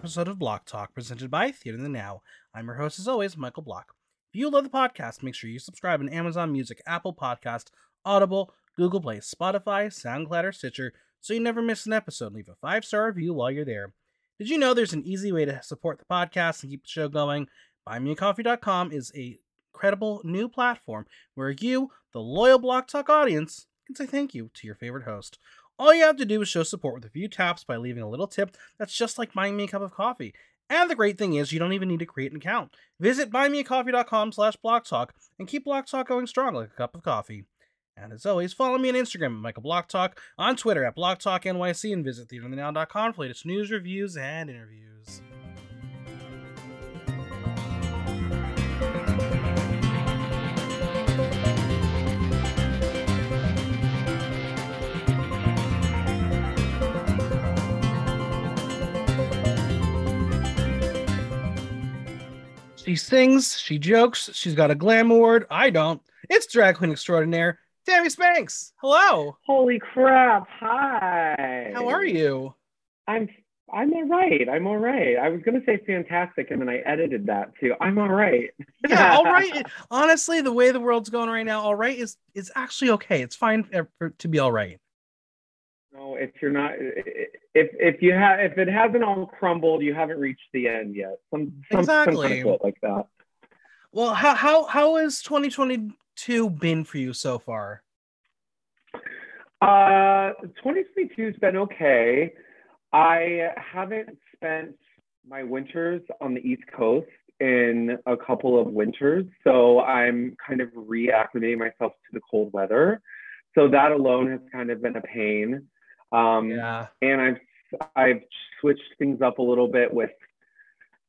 episode of Block Talk presented by Theater in the Now. I'm your host, as always, Michael Block. If you love the podcast, make sure you subscribe on Amazon Music, Apple Podcast, Audible, Google Play, Spotify, SoundCloud, or Stitcher so you never miss an episode. Leave a five star review while you're there. Did you know there's an easy way to support the podcast and keep the show going? BuyMeACoffee.com is a credible new platform where you, the loyal Block Talk audience, can say thank you to your favorite host. All you have to do is show support with a few taps by leaving a little tip that's just like buying me a cup of coffee. And the great thing is, you don't even need to create an account. Visit buymeacoffee.com slash blocktalk and keep Block Talk going strong like a cup of coffee. And as always, follow me on Instagram at Michael Block Talk, on Twitter at BlockTalkNYC, and visit theaterthenow.com for latest news, reviews, and interviews. She sings, she jokes, she's got a glam award. I don't. It's drag queen extraordinaire, Tammy Spanx. Hello. Holy crap. Hi. How are you? I'm I'm all right. I'm all right. I was gonna say fantastic, and then I edited that too. I'm all right. Yeah, all right. Honestly, the way the world's going right now, all right is is actually okay. It's fine to be all right. No, if you're not, if if you have, if it hasn't all crumbled, you haven't reached the end yet. Some, some exactly some like that. Well, how how how has 2022 been for you so far? Uh, 2022 has been okay. I haven't spent my winters on the East Coast in a couple of winters, so I'm kind of reacclimating myself to the cold weather. So that alone has kind of been a pain. Um, yeah. And I've I've switched things up a little bit with,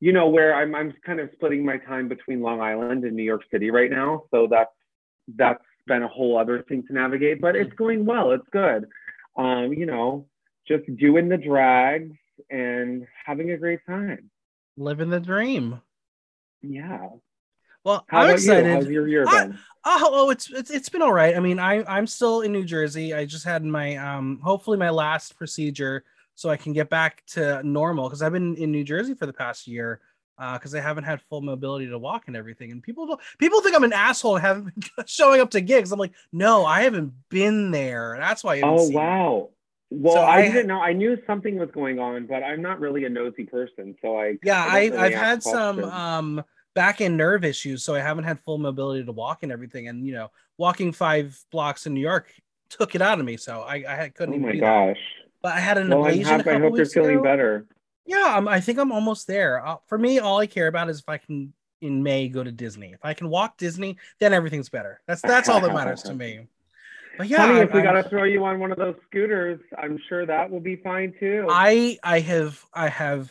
you know, where I'm I'm kind of splitting my time between Long Island and New York City right now. So that's that's been a whole other thing to navigate, but it's going well. It's good. Um, you know, just doing the drags and having a great time. Living the dream. Yeah. Well, How I'm excited. you? How's your year I- been? Oh, oh, it's it's it's been all right. I mean, I I'm still in New Jersey. I just had my um hopefully my last procedure so I can get back to normal because I've been in New Jersey for the past year uh because I haven't had full mobility to walk and everything. And people people think I'm an asshole and haven't been showing up to gigs. I'm like, no, I haven't been there. That's why. I Oh wow. Well, So I, I- didn't know. I knew something was going on, but I'm not really a nosy person, so I Yeah, I I've really had ask some um back end nerve issues, so I haven't had full mobility to walk and everything. And you know, walking five blocks in New York took it out of me, so I I couldn't Oh even my do that. gosh. But I had an Well, ablation. happy. I hope you're feeling ago. better. Yeah, I'm, I think I'm almost there. Uh, for me, all I care about is if I can in May go to Disney. If I can walk Disney, then everything's better. That's that's all that matters to me. But yeah, Honey, I'm- if we got to throw you on one of those scooters, I'm sure that will be fine too. I I have I have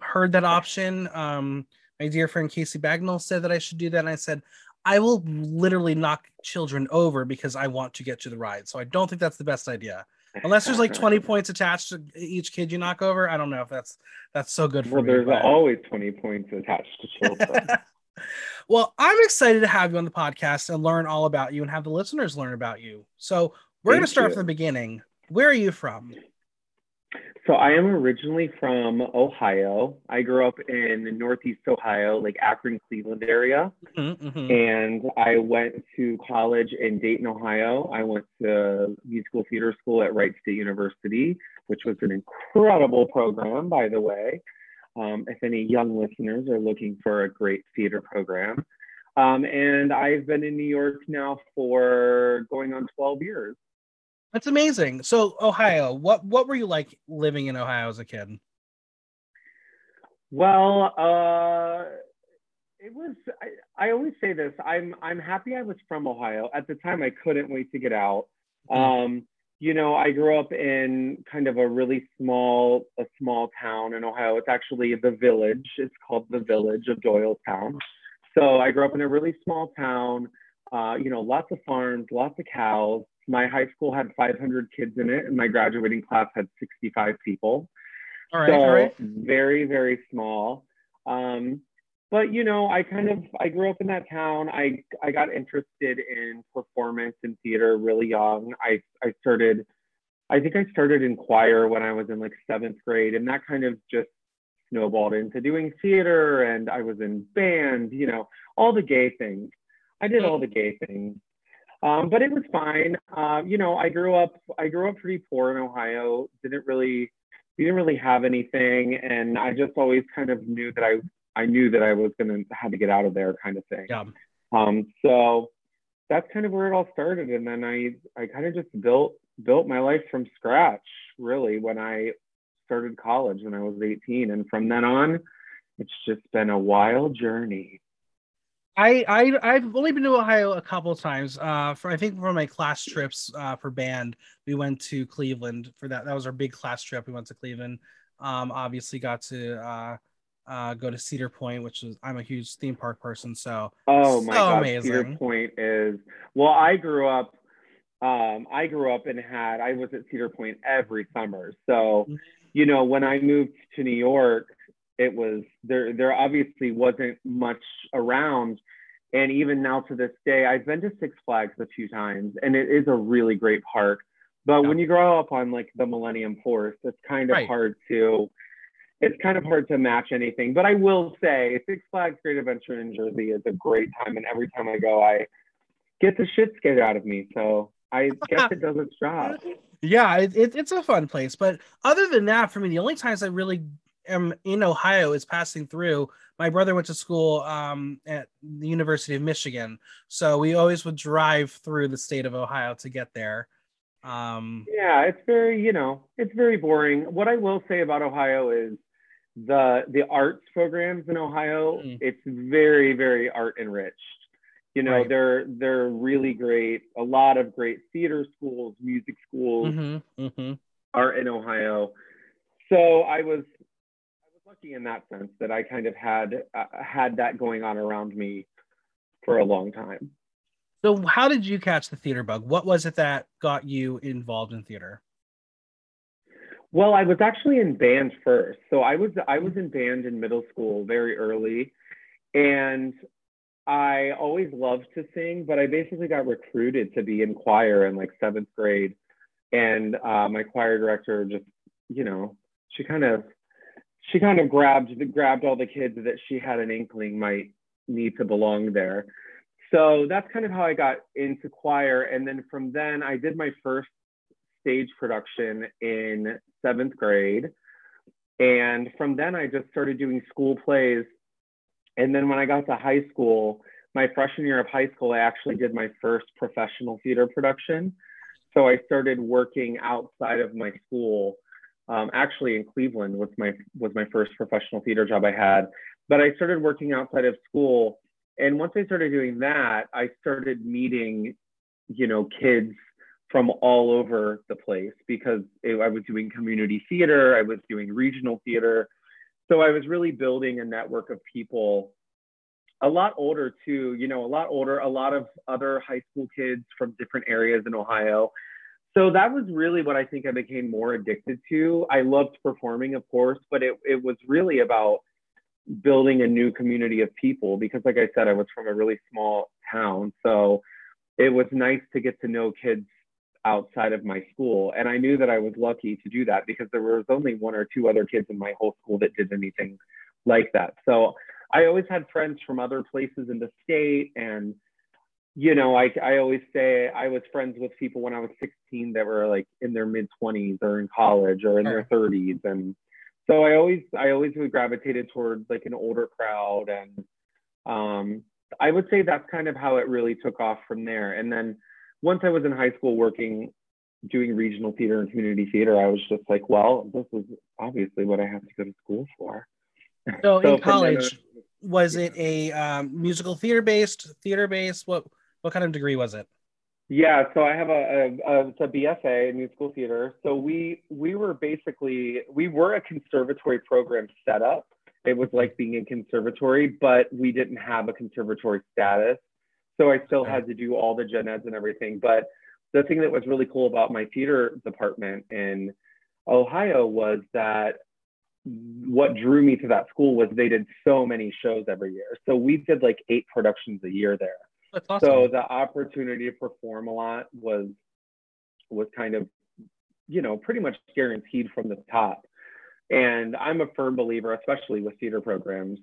heard that option. Um, my dear friend Casey Bagnall said that I should do that, and I said I will literally knock children over because I want to get to the ride. So I don't think that's the best idea. Unless there's like 20 points attached to each kid you knock over, I don't know if that's that's so good for well, me. there's but- always 20 points attached to children. well, I'm excited to have you on the podcast and learn all about you and have the listeners learn about you. So we're going to start you. from the beginning. Where are you from? So I am originally from Ohio. I grew up in the Northeast Ohio, like Akron, Cleveland area. Mhm, mhm. and I went to college in Dayton, Ohio. I went to musical theater school at Wright State University, which was an incredible program, by the way. Um, if any young listeners are looking for a great theater program. Um, and I've been in New York now for going on 12 years. That's amazing. So Ohio, what what were you like living in Ohio as a kid? Well, uh, it was. I, I always say this. I'm I'm happy I was from Ohio. At the time, I couldn't wait to get out. Um, you know, I grew up in kind of a really small a small town in Ohio. It's actually the village. It's called the Village of Doylestown. So I grew up in a really small town. Uh, you know, lots of farms, lots of cows. My high school had 500 kids in it, and my graduating class had 65 people All right, so all right. very very small um, but you know i kind of i grew up in that town i i got interested in performance and theater really young i i started I think I started in choir when I was in like seventh grade, and that kind of just snowballed into doing theater. And I was in band, you know, all the gay things. I did all the gay things, um, but it was fine. Uh, you know, I grew up. I grew up pretty poor in Ohio. Didn't really, we didn't really have anything, and I just always kind of knew that I, I knew that I was gonna have to get out of there, kind of thing. Yeah. Um, so that's kind of where it all started, and then I, I kind of just built built my life from scratch, really, when I started college when I was 18, and from then on, it's just been a wild journey. I, I I've only been to Ohio a couple of times. Uh, for I think for my class trips uh, for band, we went to Cleveland for that. That was our big class trip. We went to Cleveland. Um, obviously got to uh, uh, go to Cedar Point, which is I'm a huge theme park person. So oh my so god, amazing. Cedar Point is well. I grew up. Um, I grew up and had I was at Cedar Point every summer. So, Mm-hmm. you know, when I moved to New York, it was there. There obviously wasn't much around, and even now to this day, I've been to Six Flags a few times, and it is a really great park. But Yeah. when you grow up on like the Millennium Force, it's kind of Right. hard to it's kind of hard to match anything. But I will say, Six Flags Great Adventure in Jersey is a great time, and every time I go, I get the shit scared out of me. So I guess it does its job. Yeah, it, it, it's a fun place. But other than that, for me, the only times I really am in Ohio is passing through. My brother went to school um, at the University of Michigan, so we always would drive through the state of Ohio to get there. Um, Yeah, it's very, you know, it's very boring. What I will say about Ohio is the the arts programs in Ohio, Mm. it's very, very art enriched. You know, Right. they're they're really great. A lot of great theater schools, music schools mhm, mhm. are in Ohio. So I was lucky in that sense that I kind of had uh, had that going on around me for a long time. So, how did you catch the theater bug? What was it that got you involved in theater? Well, I was actually in band first. So I was I was in band in middle school very early and I always loved to sing, but I basically got recruited to be in choir in like 7th grade and uh, my choir director just, you know, she kind of she kind of grabbed grabbed all the kids that she had an inkling might need to belong there. So that's kind of how I got into choir and then from then I did my first stage production in seventh grade. And from then, I just started doing school plays. And then when I got to high school, my freshman year of high school, I actually did my first professional theater production. So I started working outside of my school. Um, actually, in Cleveland was my was my first professional theater job I had. But I started working outside of school, and once I started doing that, I started meeting, you know, kids from all over the place because it, I was doing community theater, I was doing regional theater. So I was really building a network of people, a lot older too, you know, a lot older, a lot of other high school kids from different areas in Ohio. So that was really what I think I became more addicted to. I loved performing, of course, but it, it was really about building a new community of people because, like I said, I was from a really small town. So it was nice to get to know kids outside of my school. And I knew that I was lucky to do that because there was only one or two other kids in my whole school that did anything like that. So I always had friends from other places in the state. And, you know, I, I always say I was friends with people when I was 16 that were like in their mid 20s or in college or in their 30s. And so I always, I always gravitated towards like an older crowd. And um, I would say that's kind of how it really took off from there. And then once I was in high school working, doing regional theater and community theater, I was just like, well, this is obviously what I have to go to school for. So, So in college, was it a um, musical theater based, theater based? What what kind of degree was it? Yeah, so I have a, a, a it's a BFA in musical theater. So we we were basically we were a conservatory program set up. It was like being in conservatory, but we didn't have a conservatory status. So I still had to do all the gen eds and everything. But the thing that was really cool about my theater department in Ohio was that what drew me to that school was they did so many shows every year. So we did like eight productions a year there. Awesome. So the opportunity to perform a lot was was kind of you know, pretty much guaranteed from the top. And I'm a firm believer, especially with theater programs,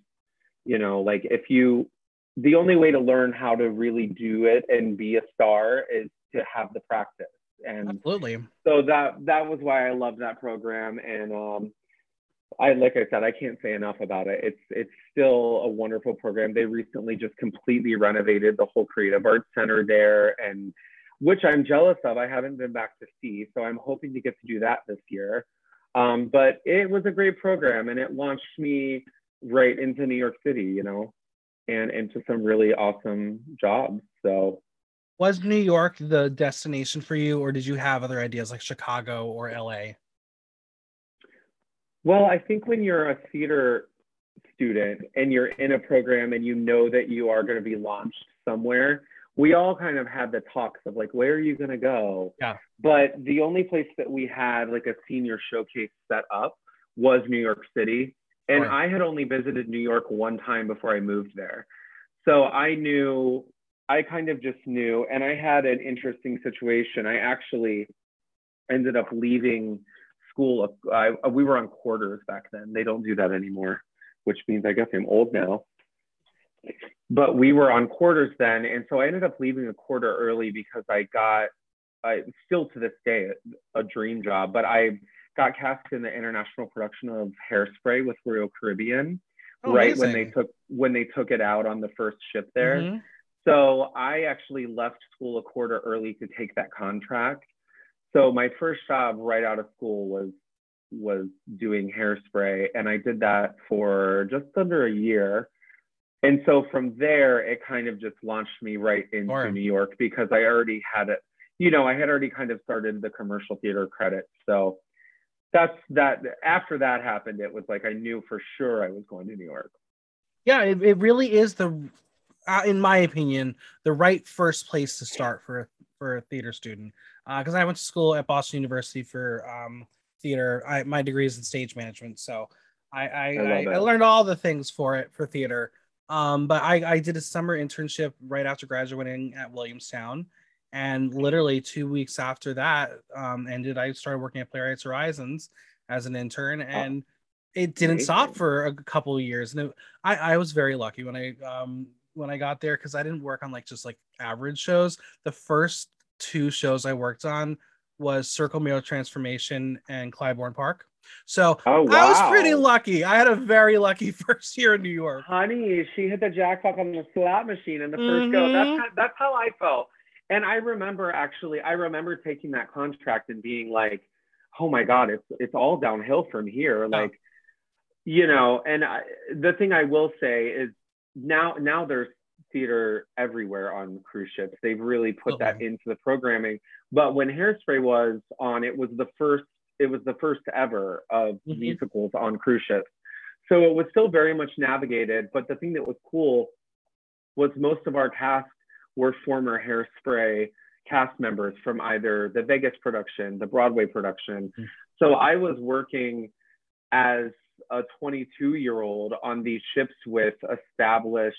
you know, like if you, the only way to learn how to really do it and be a star is to have the practice. And Absolutely. so that that was why I loved that program. And um, I like I said, I can't say enough about it. It's it's still a wonderful program. They recently just completely renovated the whole Creative Arts Center there, and which I'm jealous of. I haven't been back to see, so I'm hoping to get to do that this year. Um, but it was a great program, and it launched me right into New York City, you know, and into some really awesome jobs. So was New York the destination for you, or did you have other ideas like Chicago or LA? Well, I think when you're a theater student and you're in a program and you know that you are going to be launched somewhere, we all kind of had the talks of like, where are you going to go? Yeah. But the only place that we had like a senior showcase set up was New York City. And Right. I had only visited New York one time before I moved there. So I knew, I kind of just knew, and I had an interesting situation. I actually ended up leaving school. I, we were on quarters back then. They don't do that anymore, which means I guess I'm old now. But we were on quarters then. And so I ended up leaving a quarter early because I got, I still to this day, a dream job, but I got cast in the international production of Hairspray with Royal Caribbean Oh, right when they took when they took it out on the first ship there. Mhm. So I actually left school a quarter early to take that contract. So my first job right out of school was was doing hairspray and I did that for just under a year. And so from there it kind of just launched me right into Sure. New York because I already had it, you know, I had already kind of started the commercial theater credits. So that's that after that happened, it was like I knew for sure I was going to New York. Yeah, it, it really is the, uh, in my opinion, the right first place to start for a- for a theater student. Because I went to school at Boston University for um, theater. I, my degree is in stage management, so I I, I. I learned all the things for it for theater. Um, but I, I did a summer internship right after graduating at Williamstown, and literally two weeks after that um, ended, I started working at Playwrights Horizons as an intern, and it didn't stop for a couple of years. And it, I, I was very lucky when I um when I got there because I didn't work on like just like average shows. The first two shows I worked on was Circle Mirror Transformation and Clybourne Park. So Oh I was pretty lucky. I had a very lucky first year in New York. Honey, she hit the jackpot on the slot machine in the first go. That's Mhm. how, that's how I felt. And I remember actually, I remember taking that contract and being like, "Oh my God, it's it's all downhill from here." Like, you know. And I, the thing I will say is now now there's theater everywhere on cruise ships. They've really put that into the programming. But when Hairspray was on, it was the first. It was the first ever of Mhm. musicals on cruise ships. So it was still very much navigated. But the thing that was cool was most of our cast were former Hairspray cast members from either the Vegas production, the Broadway production. Mm. So I was working as a 22 year old on these ships with established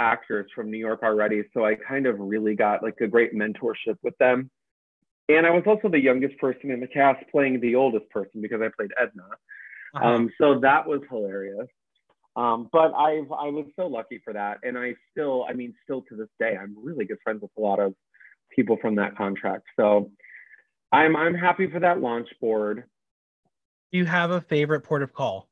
actors from New York already. So I kind of really got like a great mentorship with them. And I was also the youngest person in the cast playing the oldest person because I played Edna. Uh-huh. Um, so that was hilarious. Um, but I I was so lucky for that, and I still, I mean, still to this day, I'm really good friends with a lot of people from that contract. So I'm I'm happy for that launch board. Do you have a favorite port of call?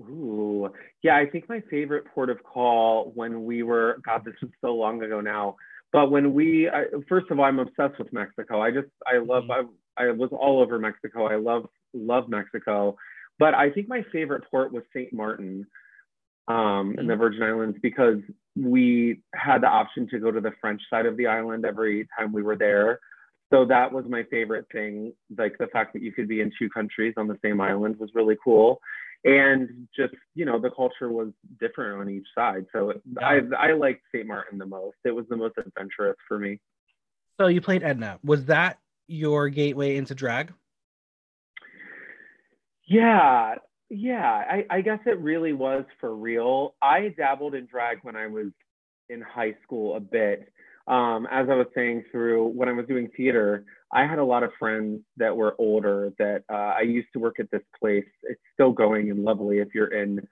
Ooh, yeah, I think my favorite port of call when we were, God, this was so long ago now. But when we, I, first of all, I'm obsessed with Mexico. I just, I love, I, I was all over Mexico. I love, love Mexico. But I think my favorite port was St. Martin um, in the Virgin Islands because we had the option to go to the French side of the island every time we were there. So that was my favorite thing. Like the fact that you could be in two countries on the same island was really cool and just you know the culture was different on each side. So i i liked st martin the most. It was the most adventurous for me. So you played Edna. Was that your gateway into drag? yeah. Yeah. I i guess it really was for real. I dabbled in drag when i was in high school a bit. Um, as I was saying through when I was doing theater, I had a lot of friends that were older that uh, I used to work at this place. It's still going and lovely if you're in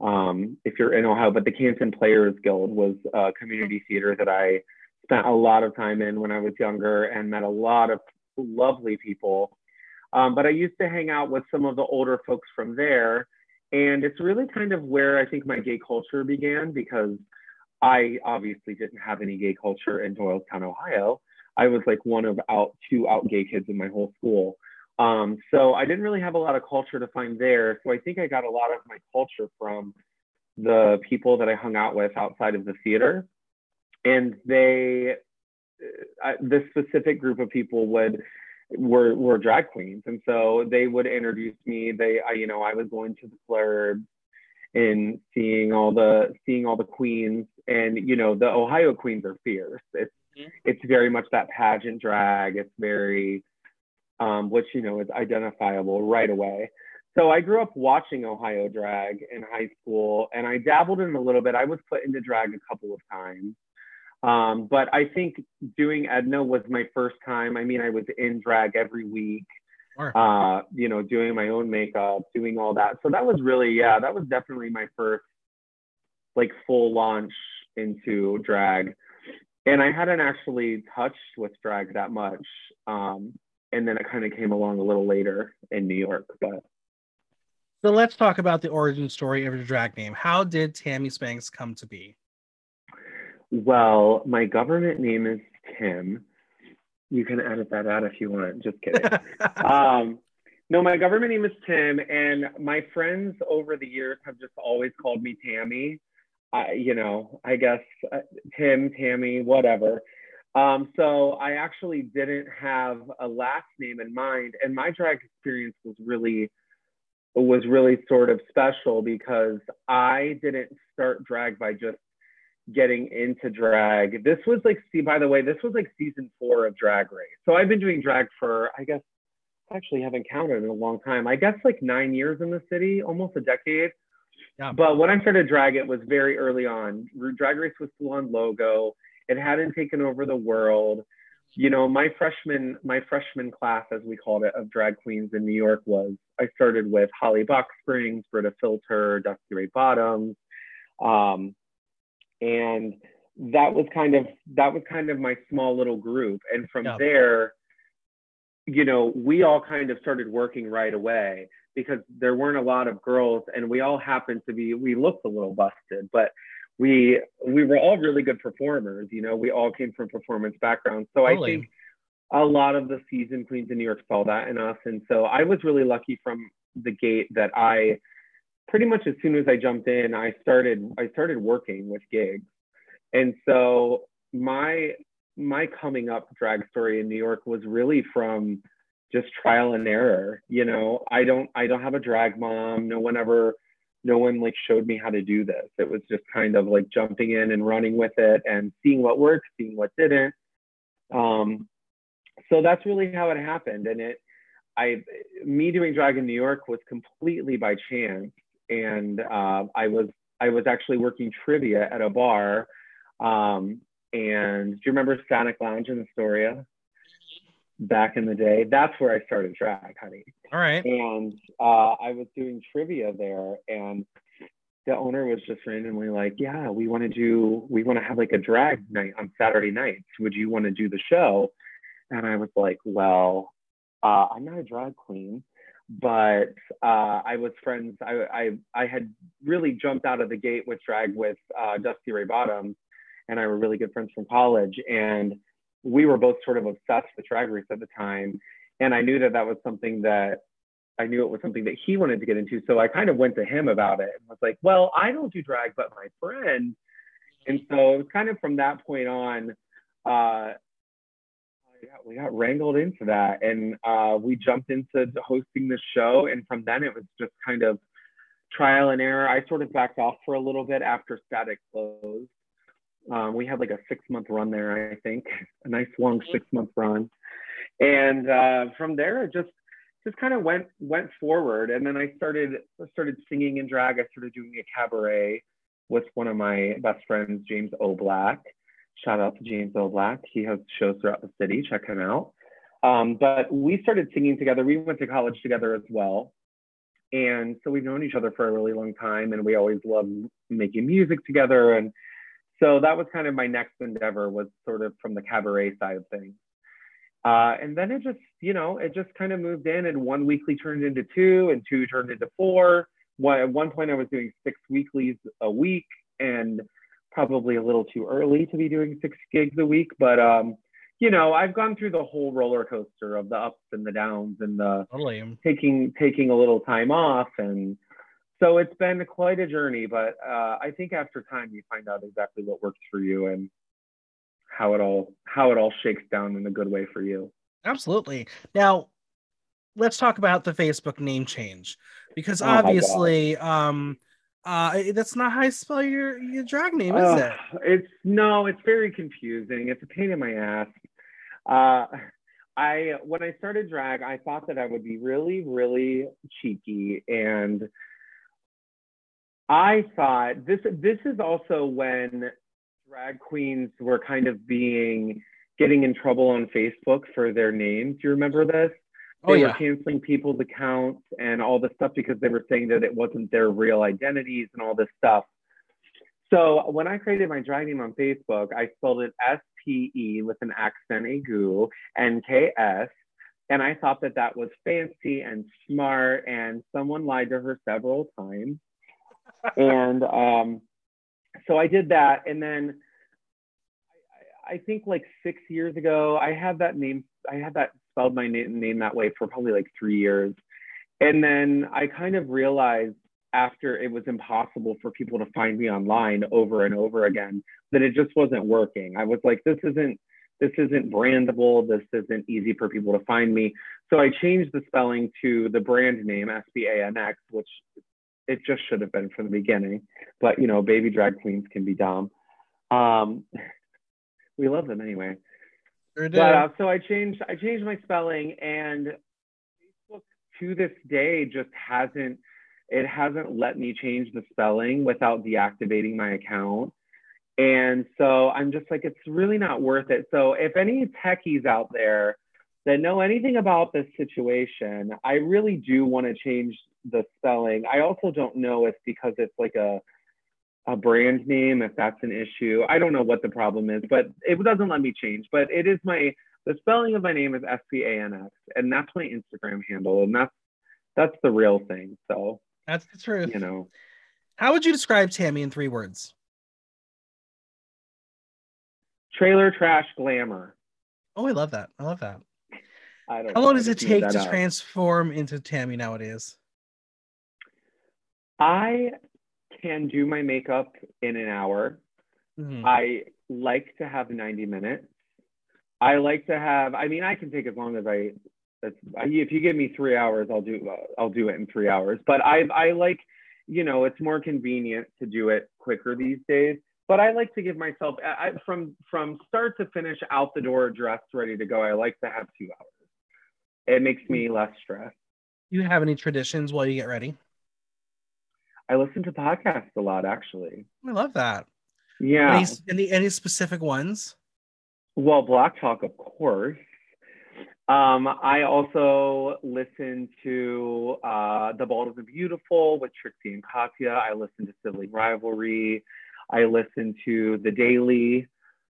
um, if you're in Ohio, but the Canton Players Guild was a community theater that I spent a lot of time in when I was younger and met a lot of lovely people. Um, but I used to hang out with some of the older folks from there. And it's really kind of where I think my gay culture began because I obviously didn't have any gay culture in Doylestown, Ohio. I was like one of out two out gay kids in my whole school. Um, so I didn't really have a lot of culture to find there. So I think I got a lot of my culture from the people that I hung out with outside of the theater. And they, uh, this specific group of people would were were drag queens, and so they would introduce me. They, I, you know, I was going to the club and seeing all the seeing all the queens, and you know, the Ohio queens are fierce. It's mm-hmm. it's very much that pageant drag. It's very, um, which you know is identifiable right away. So I grew up watching Ohio drag in high school, and I dabbled in a little bit. I was put into drag a couple of times. Um, but I think doing Edna was my first time. I mean, I was in drag every week, sure. uh, you know, doing my own makeup, doing all that. So that was really, yeah, that was definitely my first like full launch into drag. And I hadn't actually touched with drag that much. Um, and then it kind of came along a little later in New York. But so let's talk about the origin story of your drag name. How did Tammy Spanx come to be? Well, my government name is Tim. You can edit that out if you want. Just kidding. um, no, my government name is Tim, and my friends over the years have just always called me Tammy. I, you know, I guess uh, Tim, Tammy, whatever. Um, so I actually didn't have a last name in mind, and my drag experience was really was really sort of special because I didn't start drag by just getting into drag. This was like, see, by the way, this was like season four of Drag Race. So I've been doing drag for, I guess, actually haven't counted in a long time. I guess like nine years in the city, almost a decade. Yeah. But when I started drag, it was very early on. Drag Race was still on Logo. It hadn't taken over the world. You know, my freshman, my freshman class, as we called it, of drag queens in New York was I started with Holly Box Springs, Brita Filter, Dusty Ray Bottoms. Um, and that was kind of that was kind of my small little group and from yeah. there you know we all kind of started working right away because there weren't a lot of girls and we all happened to be we looked a little busted but we we were all really good performers you know we all came from performance backgrounds. So totally. i think a lot of the season queens in new york saw that in us. And so i was really lucky from the gate that i pretty much as soon as I jumped in, I started I started working with gigs, and so my my coming up drag story in New York was really from just trial and error. You know, I don't I don't have a drag mom. No one ever no one like showed me how to do this. It was just kind of like jumping in and running with it and seeing what worked, seeing what didn't. Um, so that's really how it happened. And it, I, me doing drag in New York was completely by chance and uh, I was I was actually working trivia at a bar. Um, and do you remember Sonic Lounge in Astoria? Back in the day, that's where I started drag, honey. All right. And uh, I was doing trivia there, and the owner was just randomly like, "Yeah, we want to do, we want to have like a drag night on Saturday nights. Would you want to do the show?" And I was like, "Well, uh, I'm not a drag queen." but uh, I was friends. I, I, I had really jumped out of the gate with drag with uh, Dusty Ray Bottoms, and I were really good friends from college. And we were both sort of obsessed with drag race at the time. And I knew that that was something that I knew it was something that he wanted to get into. So I kind of went to him about it and was like, well, I don't do drag, but my friend. And so it was kind of from that point on, uh, we got wrangled into that and uh, we jumped into hosting the show. And from then it was just kind of trial and error. I sort of backed off for a little bit after Static closed. Um, we had like a six month run there, I think, a nice long mm-hmm. six month run. And uh, from there, it just just kind of went went forward. And then I started started singing in drag. I started doing a cabaret with one of my best friends, James O'Black Shout out to James L. Black. He has shows throughout the city. Check him out. Um, but we started singing together. We went to college together as well. And so we've known each other for a really long time and we always loved making music together. And so that was kind of my next endeavor was sort of from the cabaret side of things. Uh, and then it just, you know, it just kind of moved in and one weekly turned into two and two turned into four. One, at one point I was doing six weeklies a week and probably a little too early to be doing six gigs a week, but um, you know, I've gone through the whole roller coaster of the ups and the downs and the Totally. taking taking a little time off and so it's been quite a journey but uh, i think after time you find out exactly what works for you and how it all how it all shakes down in a good way for you Absolutely. Now, let's talk about the Facebook name change because Oh obviously, um, uh, that's not how you spell your your drag name, is Ugh, it? it's no it's very confusing it's a pain in my ass uh, i when i started drag i thought that i would be really really cheeky and i thought this this is also when drag queens were kind of being getting in trouble on facebook for their names do you remember this Oh they were canceling people's accounts and all this stuff because they were saying that it wasn't their real identities and all this stuff. So when I created my drag name on Facebook, I spelled it S P E with an accent aigu N K S, and I thought that that was fancy and smart. And someone lied to her several times, and um, so I did that. And then I, I think like six years ago, I had that name. I had that spelled my name, name that way for probably like three years. And then I kind of realized after it was impossible for people to find me online over and over again that it just wasn't working. I was like, this isn't this isn't brandable. This isn't easy for people to find me. So I changed the spelling to the brand name S-B-A-N-X, which it just should have been from the beginning. But you know, baby drag queens can be dumb. Um, we love them anyway. Sure But uh, so I changed I changed my spelling and Facebook to this day just hasn't it hasn't let me change the spelling without deactivating my account. And so I'm just like it's really not worth it. So if any techies out there that know anything about this situation, I really do want to change the spelling. I also don't know if because it's like a a brand name if that's an issue. I don't know what the problem is, but it doesn't let me change. But it is my the spelling of my name is S P A N X, and that's my Instagram handle, and that's that's the real thing. So That's the truth. you know, How would you describe Tammy in three words? trailer trash glamour. Oh, I love that. I love that. I don't. How long does it take to up. transform into Tammy nowadays? I can do my makeup in an hour. Mhm. I like to have 90 minutes. I like to have, I mean, I can take as long as I, if you give me three hours, I'll do, I'll do it in three hours. But I, I like, you know, it's more convenient to do it quicker these days. But I like to give myself, I, I- from, from start to finish, out the door, dressed, ready to go. I like to have two hours. It makes me less stressed. Do you have any traditions while you get ready? I listen to podcasts a lot, actually. I love that. Yeah. Any, any any specific ones? Well, Block Talk, of course. Um, I also listen to uh, The Bald and the Beautiful with Trixie and Katya. I listen to Sibling Rivalry. I listen to The Daily.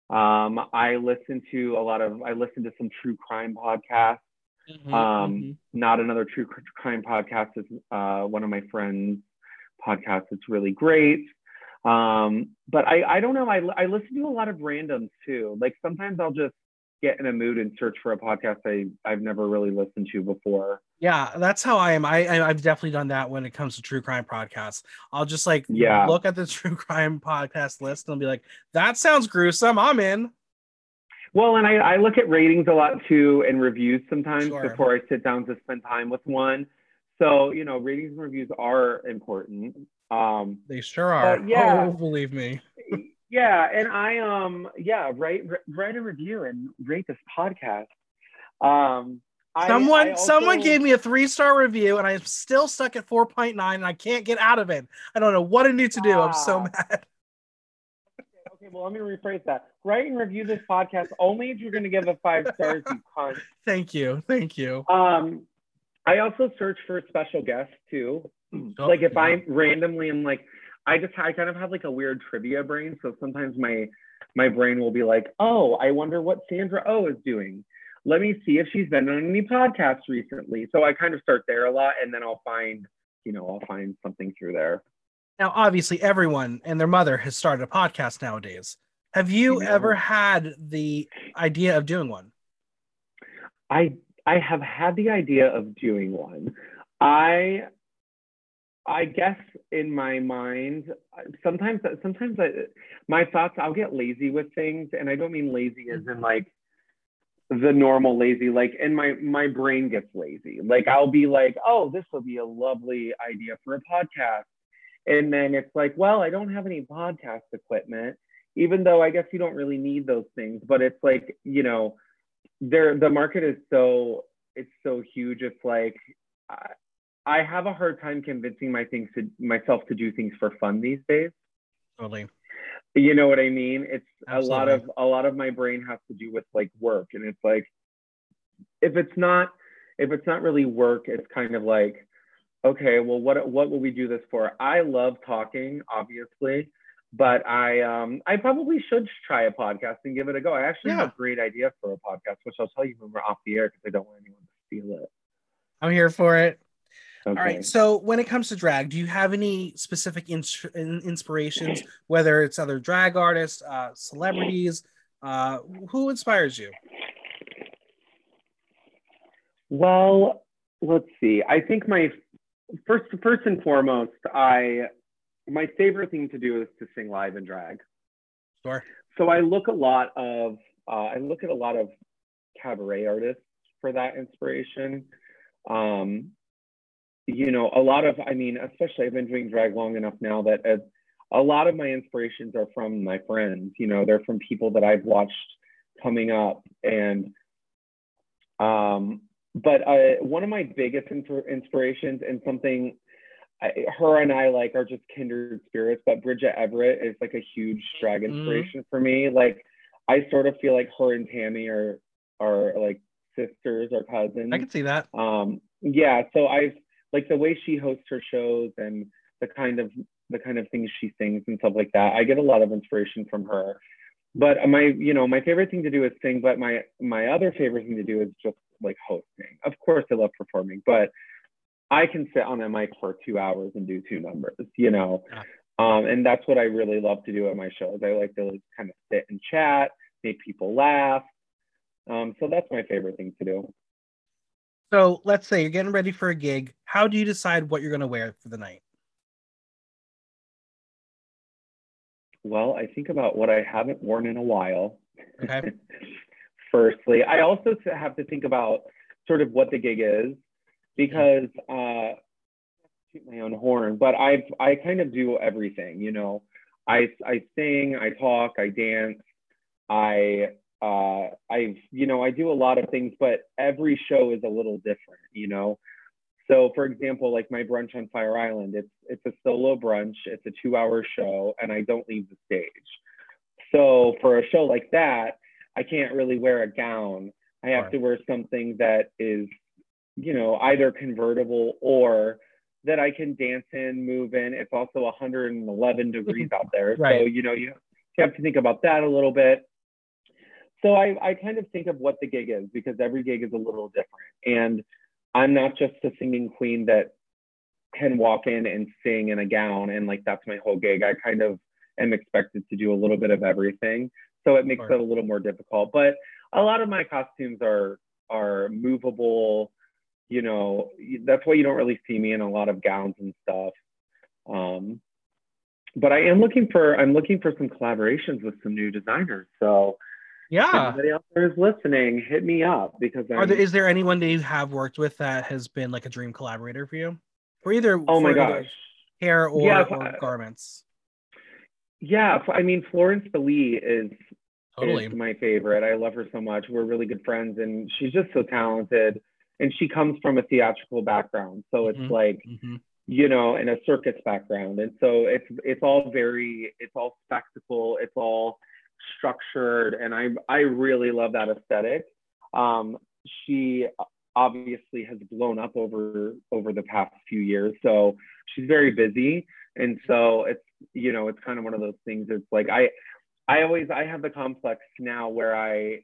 Um, I listen to a lot of, I listen to some true crime podcasts. Mhm, Um, mhm. Not Another True Crime podcast is uh, one of my friends' podcasts. It's really great. Um, but I, I don't know. I, I listen to a lot of randoms too. Like sometimes I'll just get in a mood and search for a podcast I, I've never really listened to before. Yeah, that's how I am. I, I I've definitely done that when it comes to true crime podcasts. I'll just like Yeah. look at the true crime podcast list and I'll be like, that sounds gruesome. I'm in. Well, and I, I look at ratings a lot too and reviews sometimes Sure. before I sit down to spend time with one. So, you know, ratings and reviews are important. Um, They sure are. yeah. Oh, believe me. yeah and i um yeah write write a review and rate this podcast um Someone I someone also- gave me a three star review and I'm still stuck at 4.9 and I can't get out of it. I don't know what I need to do. I'm so Ah. mad. okay Okay, well, let me rephrase that. Write and review this podcast only if you're going to give it five stars, you cunt. Thank you. Thank you. Um, I also search for special guests too. Oh, like if oh, yeah. I randomly am like, I just I kind of have like a weird trivia brain, so sometimes my my brain will be like, oh, I wonder what Sandra O is doing. Let me see if she's been on any podcasts recently. So I kind of start there a lot, and then I'll find, you know, I'll find something through there. Now, obviously, everyone and their mother has started a podcast nowadays. Have you Yeah. ever had the idea of doing one? I I have had the idea of doing one. I I guess in my mind, sometimes sometimes I, my thoughts I'll get lazy with things, and I don't mean lazy as in like the normal lazy, like and my my brain gets lazy. Like I'll be like, oh, this will be a lovely idea for a podcast, and then it's like, well, I don't have any podcast equipment, even though I guess you don't really need those things, but it's like you know there the market is so it's so huge. It's like I, I have a hard time convincing my things to myself to do things for fun these days. Totally. you know what i mean? It's a lot of a lot of my brain has to do with like work. And it's like if it's not if it's not really work it's kind of like okay well what what will we do this for? I love talking obviously but i um i probably should try a podcast and give it a go i actually have a great idea for a podcast which i'll tell you when we're off the air because i don't want anyone to steal it I'm here for it. okay All right. So, when it comes to drag, do you have any specific ins- in- inspirations, whether it's other drag artists, uh, celebrities? Uh, who inspires you? Well, let's see. I think my first first and foremost, I my favorite thing to do is to sing live and drag. Sure. So I look a lot of uh, I look at a lot of cabaret artists for that inspiration. Um, you know, a lot of I mean, especially I've been doing drag long enough now that uh, a lot of my inspirations are from my friends. You know, they're from people that I've watched coming up and um but uh, one of my biggest insp- inspirations and something I, her and I like are just kindred spirits, but Bridget Everett is like a huge drag Mhm. inspiration for me. Like I sort of feel like her and Tammy are are like sisters or cousins. I can see that. Um, yeah, so I've like the way she hosts her shows and the kind of the kind of things she sings and stuff like that. I get a lot of inspiration from her. But my, you know, my favorite thing to do is sing. But my my other favorite thing to do is just like hosting. Of course, I love performing, but I can sit on a mic for two hours and do two numbers. You know, Yeah. um, and that's what I really love to do at my shows. I like to like, kind of sit and chat, make people laugh. Um, so that's my favorite thing to do. So, let's say you're getting ready for a gig. How do you decide what you're going to wear for the night? Well, I think about what I haven't worn in a while. Okay. Firstly, I also have to think about sort of what the gig is because uh, toot my own horn, but I've I kind of do everything. You know, I I sing, I talk, I dance, I uh, I've you know I do a lot of things, but every show is a little different. You know, so for example, like my brunch on Fire Island, it's it's a solo brunch, it's a two-hour show, and I don't leave the stage. So for a show like that, I can't really wear a gown. I have Right. to wear something that is, you know, either convertible or that I can dance in, move in. It's also 111 degrees out there. So, you know, you, you have to think about that a little bit. So I, I kind of think of what the gig is because every gig is a little different. And I'm not just a singing queen that can walk in and sing in a gown and like that's my whole gig. I kind of am expected to do a little bit of everything. So it makes it a little more difficult. But a lot of my costumes are are movable. You know, that's why you don't really see me in a lot of gowns and stuff. Um, but I am looking for I'm looking for some collaborations with some new designers. So if Yeah. anybody out there is listening, hit me up because I'm, Are there, is there anyone that you have worked with that has been like a dream collaborator for you? For either oh my gosh. hair or, Yeah, or uh, garments. Yeah, I mean Florence Lee is Totally. is my favorite. I love her so much. We're really good friends, and she's just so talented. And she comes from a theatrical background, so it's Mhm. like Mhm. you know, in a circus background. And so it's it's all very it's all spectacle, it's all structured, and I I really love that aesthetic. Um, she obviously has blown up over over the past few years, so she's very busy, and so it's you know it's kind of one of those things. It's like I I always I have the complex now where I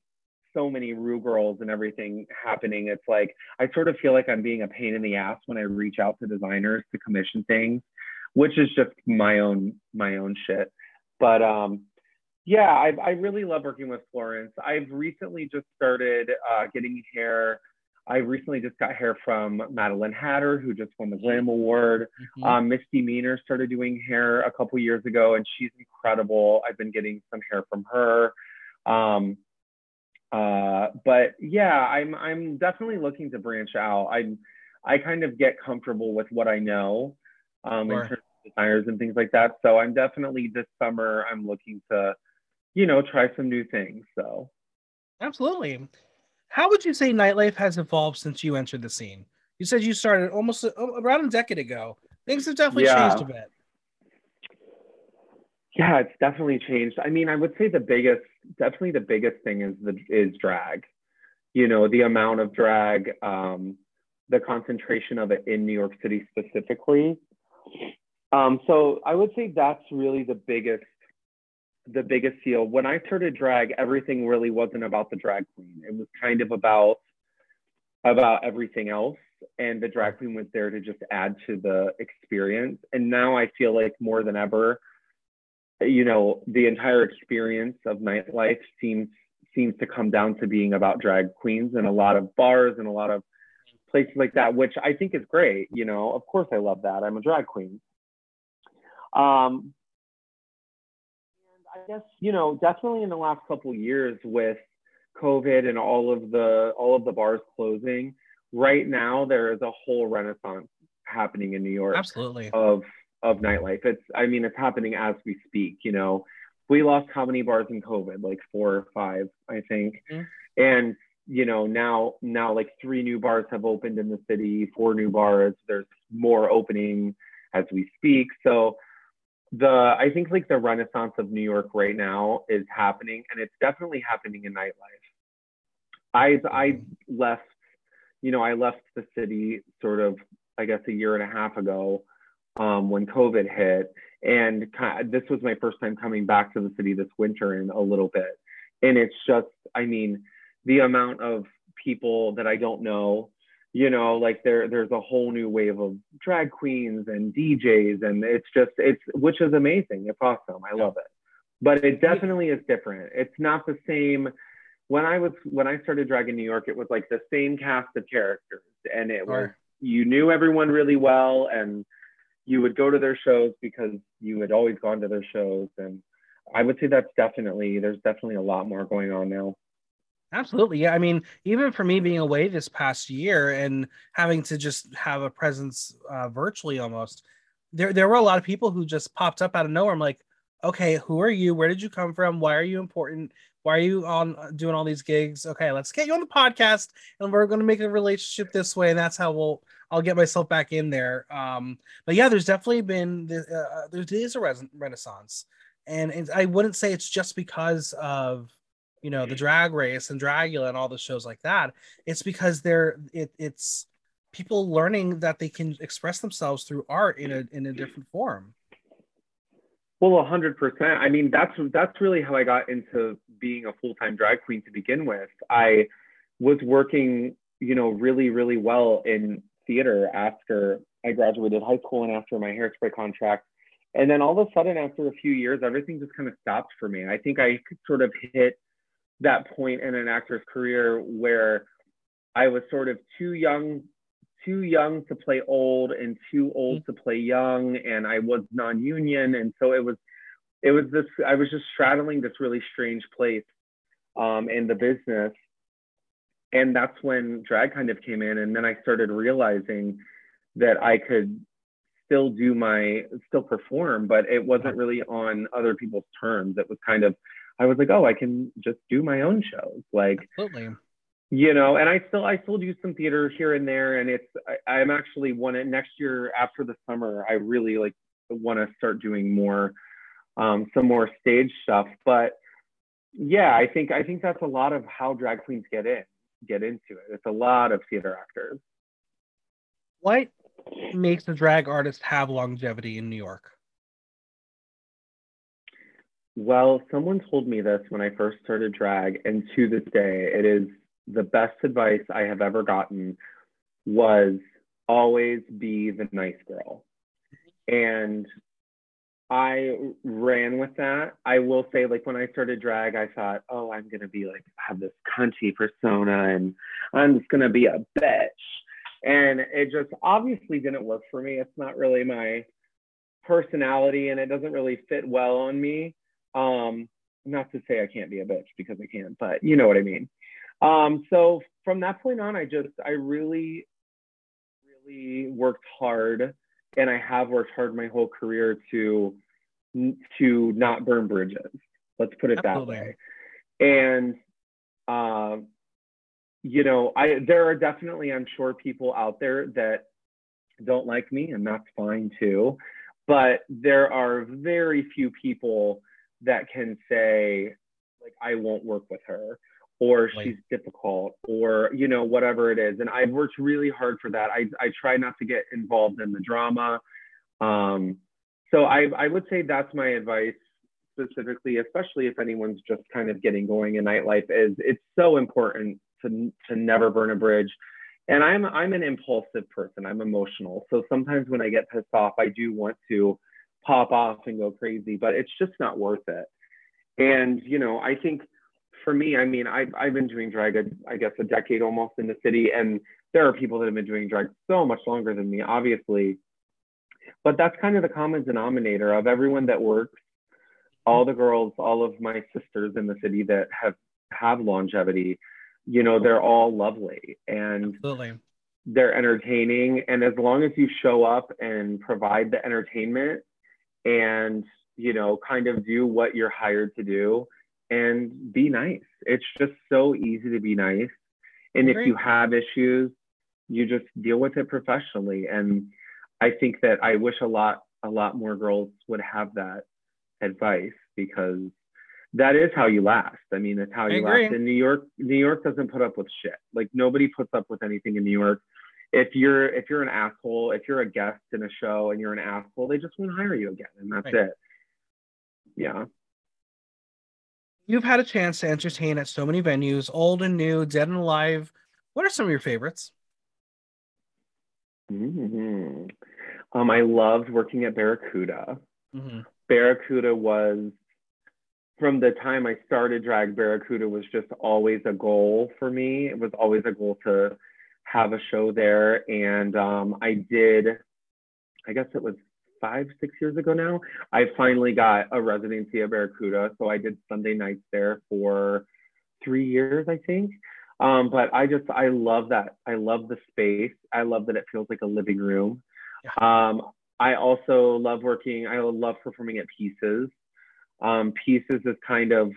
so many Rue girls and everything happening. It's like I sort of feel like I'm being a pain in the ass when I reach out to designers to commission things, which is just my own my own shit. But um, yeah, I, I really love working with Florence. I've recently just started uh, getting hair. I recently just got hair from Madeline Hatter, who just won the Glam Award. Mm-hmm. Um, Misty Meaner started doing hair a couple years ago, and she's incredible. I've been getting some hair from her. Um, uh, but yeah, I'm I'm definitely looking to branch out. I I kind of get comfortable with what I know um, sure. in terms of designers and things like that. So I'm definitely this summer I'm looking to, you know, try some new things. So absolutely. How would you say nightlife has evolved since you entered the scene? You said you started almost a, around a decade ago. Things have definitely yeah. changed a bit. Yeah, it's definitely changed. I mean, I would say the biggest, definitely the biggest thing is the is drag. You know, the amount of drag, um, the concentration of it in New York City specifically. Um, so I would say that's really the biggest, the biggest deal. When I started drag, everything really wasn't about the drag queen. It was kind of about about everything else and the drag queen was there to just add to the experience and now i feel like more than ever you know, the entire experience of nightlife seems seems to come down to being about drag queens and a lot of bars and a lot of places like that, which I think is great. You know, of course I love that. I'm a drag queen. Um, and I guess you know, definitely in the last couple years with COVID and all of the all of the bars closing, right now there is a whole renaissance happening in New York. Absolutely. Of of nightlife. It's I mean it's happening as we speak. You know, we lost how many bars in COVID? Like four or five, I think. Mm-hmm. And you know now now like three new bars have opened in the city, four new bars. There's more opening as we speak. So the I think like the renaissance of New York right now is happening, and it's definitely happening in nightlife. I I mm-hmm. left, you know, I left the city sort of I guess a year and a half ago um, when COVID hit. And kind of, this was my first time coming back to the city this winter in a little bit. And it's just, I mean, the amount of people that I don't know, you know, like there, there's a whole new wave of drag queens and DJs, and it's just, it's, which is amazing. It's awesome. I love it. But it definitely is different. It's not the same. When I was, when I started drag in New York, it was like the same cast of characters, and it was, you knew everyone really well, and you would go to their shows because you had always gone to their shows and i would say that's definitely there's definitely a lot more going on now. Absolutely yeah i mean even for me being away this past year and having to just have a presence uh, virtually almost there there were a lot of people who just popped up out of nowhere. I'm like okay who are you? Where did you come from? Why are you important? Why are you on uh, doing all these gigs? Okay let's get you on the podcast and we're going to make a relationship this way and that's how we'll I'll get myself back in there. Um, but yeah, there's definitely been uh, uh there is a res- renaissance, and, and I wouldn't say it's just because of you know the drag race and dragula and all the shows like that. It's because they're it, it's people learning that they can express themselves through art in a in a different form. Well, a hundred percent. I mean, that's that's really how I got into being a full time drag queen to begin with. I was working, you know, really, really well in theater after I graduated high school and after my hairspray contract. And then all of a sudden, after a few years, everything just kind of stopped for me. I think I sort of hit that point in an actor's career where I was sort of too young, too young to play old and too old mm-hmm. to play young, and I was non-union, and so it was, it was this. I was just straddling this really strange place um, in the business, and that's when drag kind of came in and then i started realizing that i could still do my still perform but it wasn't really on other people's terms it was kind of i was like oh i can just do my own shows like Absolutely. you know, and I still I still do some theater here and there, and it's I, I'm actually one next year after the summer. I really like want to start doing more, um, some more stage stuff. But yeah, I think I think that's a lot of how drag queens get in get into it. It's a lot of theater actors. What makes a drag artist have longevity in New York? Well, someone told me this when I first started drag, and to this day, it is the best advice I have ever gotten was always be the nice girl. And I ran with that. I will say, like when I started drag, I thought, oh, I'm gonna be like have this cunty persona, and I'm just gonna be a bitch. And it just obviously didn't work for me. It's not really my personality, and it doesn't really fit well on me. Um, not to say I can't be a bitch because I can, but you know what I mean. Um, so from that point on, I just I really, really worked hard and I have worked hard my whole career to to not burn bridges. Let's put it Absolutely. that way. And uh, you know, I there are definitely I'm sure people out there that don't like me, and that's fine too. But there are very few people that can say like I won't work with her or she's difficult or you know whatever it is. And i've worked really hard for that. I, I try not to get involved in the drama. Um, so I, I would say that's my advice specifically especially if anyone's just kind of getting going in nightlife is it's so important to, to never burn a bridge. And i'm i'm an impulsive person. I'm emotional. So sometimes when i get pissed off i do want to pop off and go crazy but it's just not worth it. And you know i think for me, I mean, I've, I've been doing drag, I guess, a decade almost in the city. And there are people that have been doing drag so much longer than me, obviously. But that's kind of the common denominator of everyone that works, all the girls, all of my sisters in the city that have have longevity, you know, they're all lovely and Absolutely. they're entertaining. And as long as you show up and provide the entertainment and, you know, kind of do what you're hired to do, and be nice. It's just so easy to be nice. And if you have issues, you just deal with it professionally. And I think that I wish a lot, a lot more girls would have that advice because that is how you last. I mean, that's how you last. In New York, New York doesn't put up with shit. Like nobody puts up with anything in New York. If you're if you're an asshole, if you're a guest in a show and you're an asshole, they just won't hire you again, and that's right. it. Yeah. You've had a chance to entertain at so many venues, old and new, dead and alive. What are some of your favorites? Mm-hmm. Um, I loved working at Barracuda. Mm-hmm. Barracuda was, from the time I started drag, Barracuda was just always a goal for me. It was always a goal to have a show there. And um, I did, I guess it was five, six years ago now, I finally got a residency at Barracuda. So I did Sunday nights there for three years, I think. Um, but I just, I love that. I love the space. I love that it feels like a living room. Um, I also love working, I love performing at Pieces. Um, Pieces is kind of,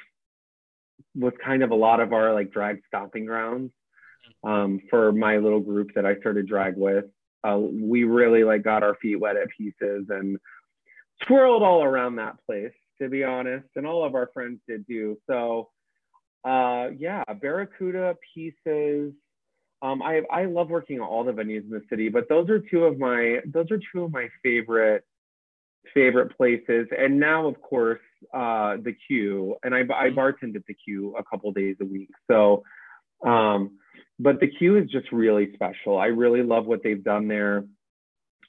was kind of a lot of our like drag stomping grounds um, for my little group that I started drag with uh, we really like got our feet wet at pieces and twirled all around that place to be honest and all of our friends did too. So uh, yeah barracuda pieces. Um, I, I love working at all the venues in the city but those are two of my those are two of my favorite favorite places. And now of course uh, the Q and I, I bartend at the Q a couple days a week. So um, but the Q is just really special. I really love what they've done there.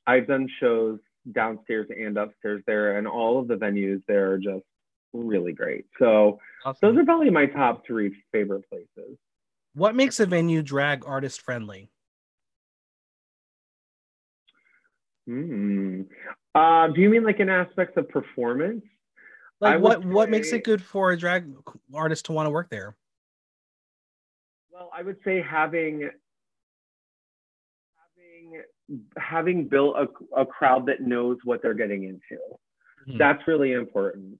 I've done shows downstairs and upstairs there, and all of the venues there are just really great. So awesome. those are probably my top three favorite places. What makes a venue drag artist friendly? Hmm. Uh, do you mean like in aspects of performance? Like what? Say... What makes it good for a drag artist to want to work there? Well, I would say having having having built a, a crowd that knows what they're getting into. Mm-hmm. That's really important.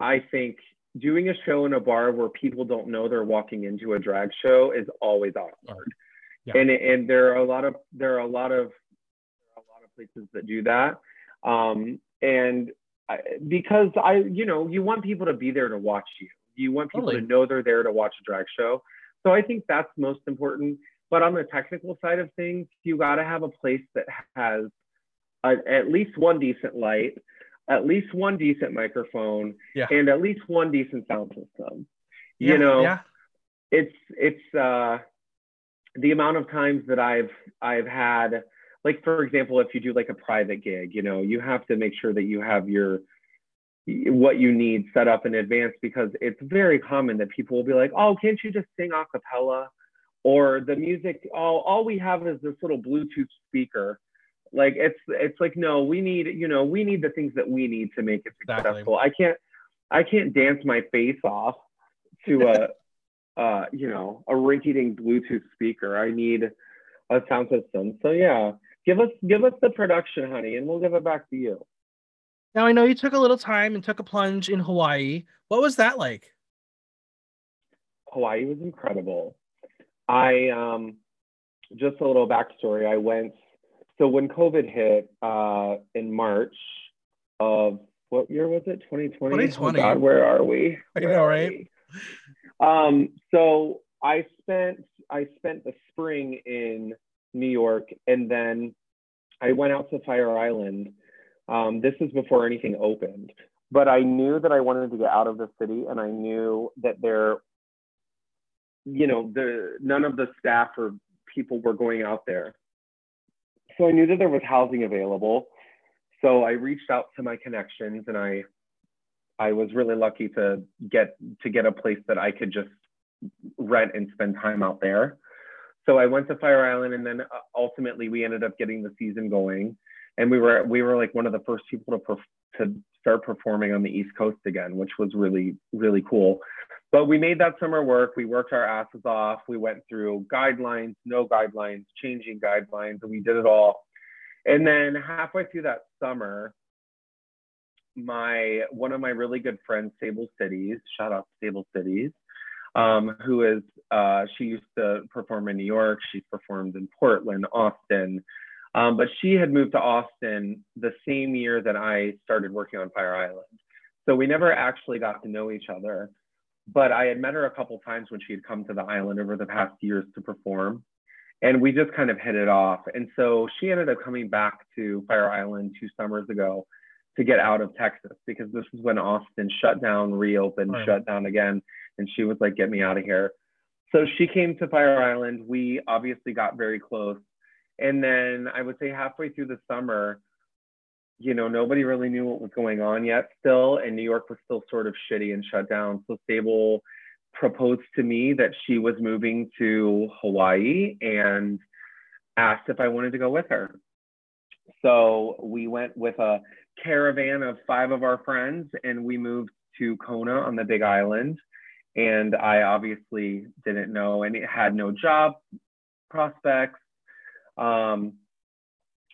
I think doing a show in a bar where people don't know they're walking into a drag show is always awkward. Yeah. And and there are a lot of there are a lot of there are a lot of places that do that. Um, and I, because I, you know, you want people to be there to watch you. You want people totally. to know they're there to watch a drag show. So I think that's most important. But on the technical side of things, you got to have a place that has a, at least one decent light, at least one decent microphone, yeah. and at least one decent sound system. Yeah, you know, yeah. it's it's uh, the amount of times that I've I've had like for example, if you do like a private gig, you know, you have to make sure that you have your what you need set up in advance because it's very common that people will be like, "Oh, can't you just sing a cappella?" Or the music, all all we have is this little Bluetooth speaker. Like it's it's like no, we need you know we need the things that we need to make it successful. Exactly. I can't I can't dance my face off to a uh you know a rinky-dink Bluetooth speaker. I need a sound system. So yeah, Give us give us the production, honey, and we'll give it back to you. Now I know you took a little time and took a plunge in Hawaii. What was that like? Hawaii was incredible. I um just a little backstory. I went so when COVID hit uh in March of what year was it? 2020. 2020. Oh God, where are we? Where I know, right? Um, so I spent I spent the spring in New York, and then I went out to Fire Island. Um, this is before anything opened, but I knew that I wanted to get out of the city, and I knew that there, you know, the none of the staff or people were going out there. So I knew that there was housing available. So I reached out to my connections, and I, I was really lucky to get to get a place that I could just rent and spend time out there so I went to Fire Island, and then uh, ultimately we ended up getting the season going, and we were we were like one of the first people to to start performing on the East Coast again, which was really really cool. But we made that summer work. We worked our asses off. We went through guidelines, no guidelines, changing guidelines, and we did it all. And then halfway through that summer, my one of my really good friends, Sable Cities, shout out Sable Cities, um, who is, uh, she used to perform in New York. She's performed in Portland, Austin. Um, but she had moved to Austin the same year that I started working on Fire Island. So we never actually got to know each other. But I had met her a couple times when she had come to the island over the past years to perform. And we just kind of hit it off. And so she ended up coming back to Fire Island two summers ago to get out of Texas because this was when Austin shut down, reopened, right. shut down again and she was like, "Get me out of here." So she came to Fire Island. We obviously got very close, and then I would say halfway through the summer, you know, nobody really knew what was going on yet still, and New York was still sort of shitty and shut down. So Sable proposed to me that she was moving to Hawaii and asked if I wanted to go with her. So we went with a caravan of five of our friends and we moved to Kona on the Big Island and I obviously didn't know and had no job prospects. Um,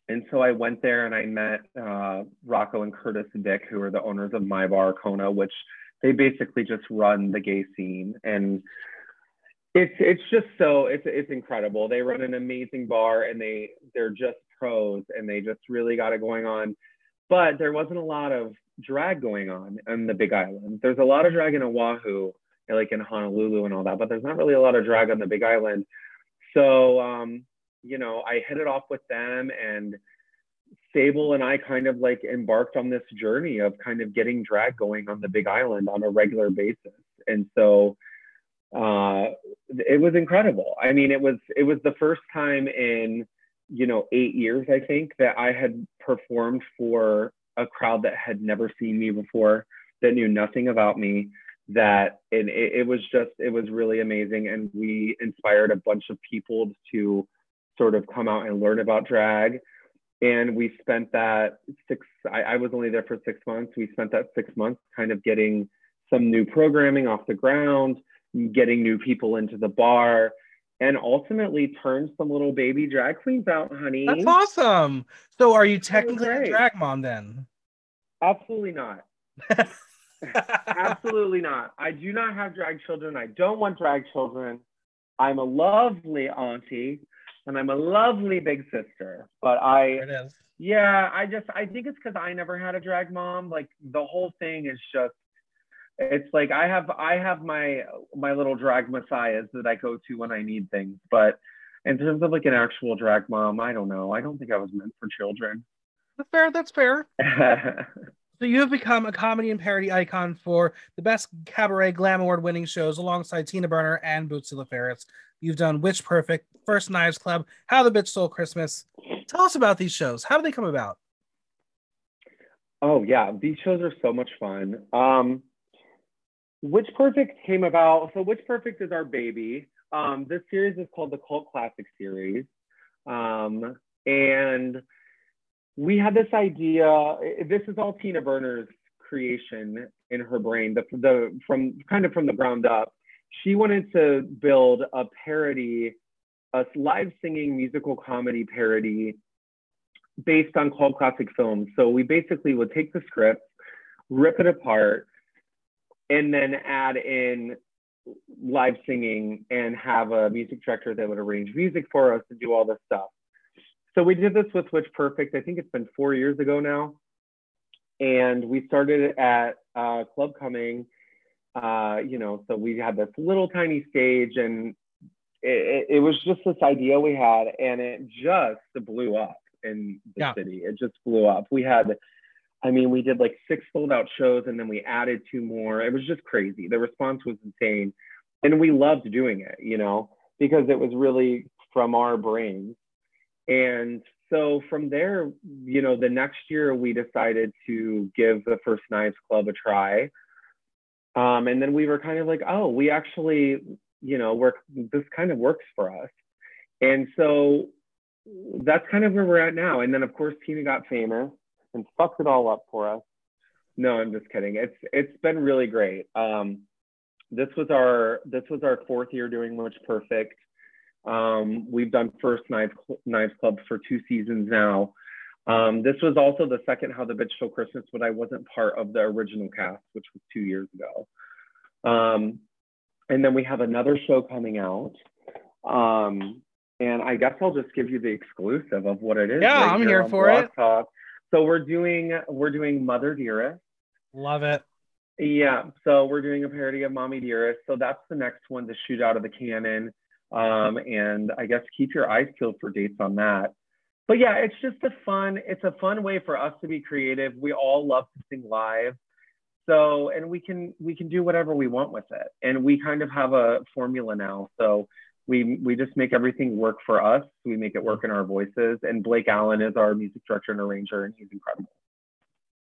and so I went there and I met uh, Rocco and Curtis Dick, who are the owners of My Bar Kona, which they basically just run the gay scene. And it's it's just so it's it's incredible. They run an amazing bar and they they're just pros and they just really got it going on. But there wasn't a lot of drag going on in the Big Island. There's a lot of drag in Oahu, like in Honolulu and all that, but there's not really a lot of drag on the Big Island. So, um, you know, I hit it off with them and Sable and I kind of like embarked on this journey of kind of getting drag going on the Big Island on a regular basis. And so uh, it was incredible. I mean, it was it was the first time in you know eight years, I think, that I had performed for a crowd that had never seen me before, that knew nothing about me, that and it, it, was just it was really amazing and we inspired a bunch of people to sort of come out and learn about drag. And we spent that six I, I was only there for six months. We spent that six months kind of getting some new programming off the ground getting new people into the bar and ultimately turned some little baby drag queens out honey. That's awesome. So are you technically a drag mom then? Absolutely not. Absolutely not. I do not have drag children. I don't want drag children. I'm a lovely auntie and I'm a lovely big sister. But I, There it is. yeah, I just, I think it's because I never had a drag mom. Like the whole thing is just, it's like I have, I have my, my little drag messiahs that I go to when I need things. But in terms of like an actual drag mom, I don't know. I don't think I was meant for children. That's fair. That's fair. So you have become a comedy and parody icon for the best cabaret glam award winning shows alongside Tina Burner and Bootsy LaFerris. You've done Witch Perfect, First Knives Club, How the Bitch Stole Christmas. Tell us about these shows. How do they come about? Oh yeah, these shows are so much fun. Um, Witch Perfect came about. So Witch Perfect is our baby. Um, this series is called the Cult Classic Series, um, and we had this idea. This is all Tina Burner's creation in her brain. The, the from kind of from the ground up. She wanted to build a parody, a live singing musical comedy parody based on cult classic films. So we basically would take the script, rip it apart, and then add in live singing and have a music director that would arrange music for us and do all this stuff. So we did this with Witch Perfect. I think it's been four years ago now. And we started at uh, Club Cumming. Uh, you know, so we had this little tiny stage and it, it, was just this idea we had and it just blew up in the Yeah. city. It just blew up. We had, I mean, we did like six sold out shows and then we added two more. It was just crazy. The response was insane. And we loved doing it, you know, because it was really from our brains. And so from there, you know, the next year we decided to give the First Knives Club a try. Um, and then we were kind of like, oh, we actually, you know, work, this kind of works for us. And so that's kind of where we're at now. And then of course Tina got famous and fucked it all up for us. No, I'm just kidding. It's it's been really great. Um, this was our this was our fourth year doing Witch Perfect. Um, we've done First Knives Knives Club for two seasons now. Um, this was also the second How the Bitch Stole Christmas, but I wasn't part of the original cast, which was two years ago. Um, and then we have another show coming out. Um, and I guess I'll just give you the exclusive of what it is. Yeah, I'm here on for it. Talk. So we're doing we're doing Mother Dearest. Love it. Yeah, so we're doing a parody of Mommy Dearest. So that's the next one to shoot out of the cannon. Um, and I guess keep your eyes peeled for dates on that. But yeah, it's just a fun, it's a fun way for us to be creative. We all love to sing live. So, and we can we can do whatever we want with it. And we kind of have a formula now. So we we just make everything work for us. We make it work in our voices. And Blake Allen is our music director and arranger, and he's incredible.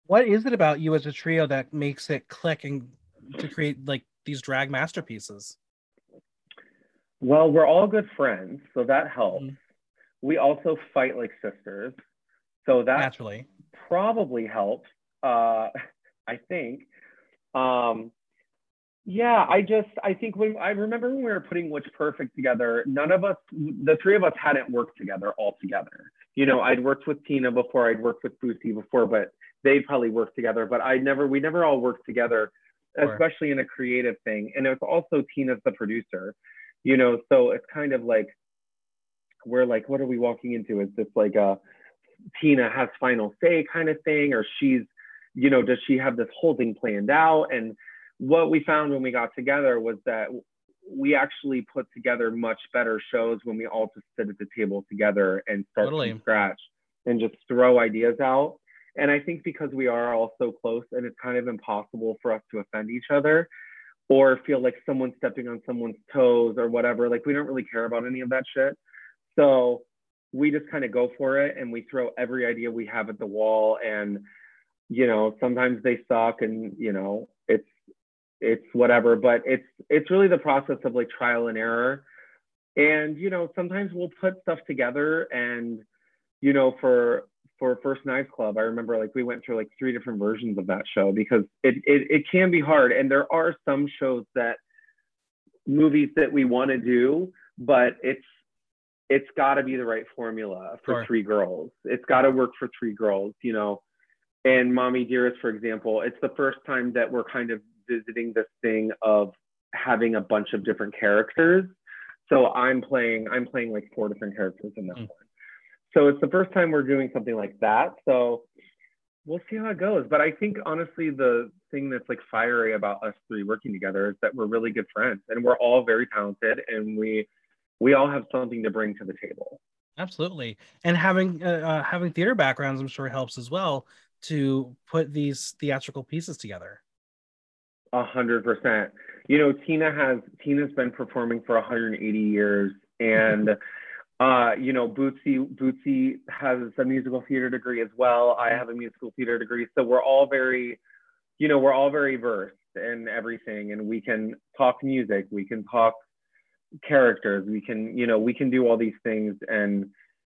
What is it about you as a trio that makes it click and to create like these drag masterpieces? Well, we're all good friends, so that helps. Mhm. We also fight like sisters, so that Naturally. probably helps. Uh, I think. Um, yeah, I just I think when I remember when we were putting Witch Perfect together, none of us, the three of us, hadn't worked together all together. You know, I'd worked with Tina before, I'd worked with Bootsy before, but they'd probably worked together. But I never, we never all worked together, Sure. especially in a creative thing. And it's also Tina's the producer, you know, so it's kind of like we're like, what are we walking into? Is this like a Tina has final say kind of thing, or she's, you know, does she have this whole thing planned out? And what we found when we got together was that we actually put together much better shows when we all just sit at the table together and start Totally. from scratch and just throw ideas out. And I think because we are all so close and it's kind of impossible for us to offend each other or feel like someone's stepping on someone's toes or whatever, like we don't really care about any of that shit. So we just kind of go for it and we throw every idea we have at the wall and you know sometimes they suck and you know it's it's whatever but it's it's really the process of like trial and error. And you know sometimes we'll put stuff together and you know for for first knives club i remember like we went through like three different versions of that show because it it, it can be hard. And there are some shows that movies that we want to do but it's it's got to be the right formula for Sure. three girls. It's got to work for three girls you know and Mommy Dearest, for example, it's the first time that we're kind of visiting this thing of having a bunch of different characters. So I'm playing, I'm playing like four different characters in that mm. one. So it's the first time we're doing something like that. So we'll see how it goes. But I think honestly, the thing that's like fiery about us three working together is that we're really good friends and we're all very talented and we we all have something to bring to the table. Absolutely, and having uh, uh, having theater backgrounds, I'm sure helps as well to put these theatrical pieces together. A hundred percent. You know, Tina has Tina's been performing for 180 years, and uh, you know, Bootsy Bootsy has a musical theater degree as well. I have a musical theater degree, so we're all very, you know, we're all very versed in everything, and we can talk music, we can talk characters we can you know we can do all these things and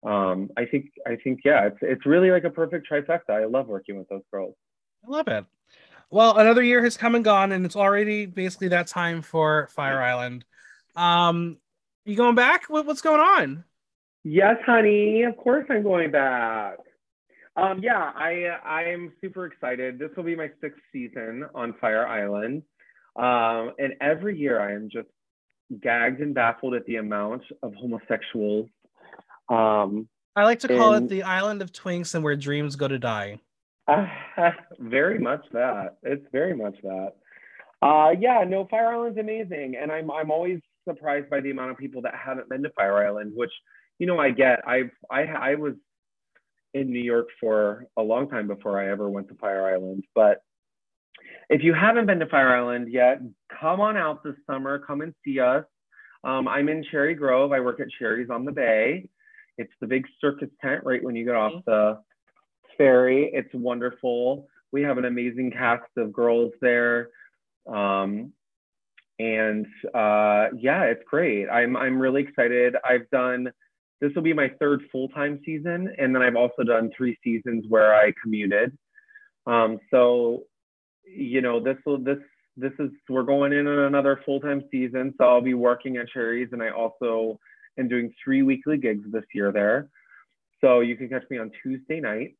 um i think i think yeah it's it's really like a perfect trifecta. I love working with those girls. I love it. Well another year has come and gone and it's already basically that time for fire island. Um you going back? What, what's going on? Yes honey of course i'm going back. Um yeah i i'm super excited. This will be my sixth season on fire island. Um and every year i am just gagged and baffled at the amount of homosexuals. Um, I like to call it the island of twinks and where dreams go to die. Uh, very much that. It's very much that. Uh, yeah, no, Fire Island's amazing, and I'm I'm always surprised by the amount of people that haven't been to Fire Island, which you know I get. I've I I was in New York for a long time before I ever went to Fire Island, but if you haven't been to Fire Island yet, come on out this summer. Come and see us. Um, I'm in Cherry Grove. I work at Cherry's on the Bay. It's the big circus tent right when you get off the ferry. It's wonderful. We have an amazing cast of girls there. Um, and uh, yeah, it's great. I'm, I'm really excited. I've done, this will be my third full time season. And then I've also done three seasons where I commuted. Um, so you know, this will this this is we're going in on another full-time season, so I'll be working at Cherries, and I also am doing three weekly gigs this year there. So you can catch me on Tuesday night.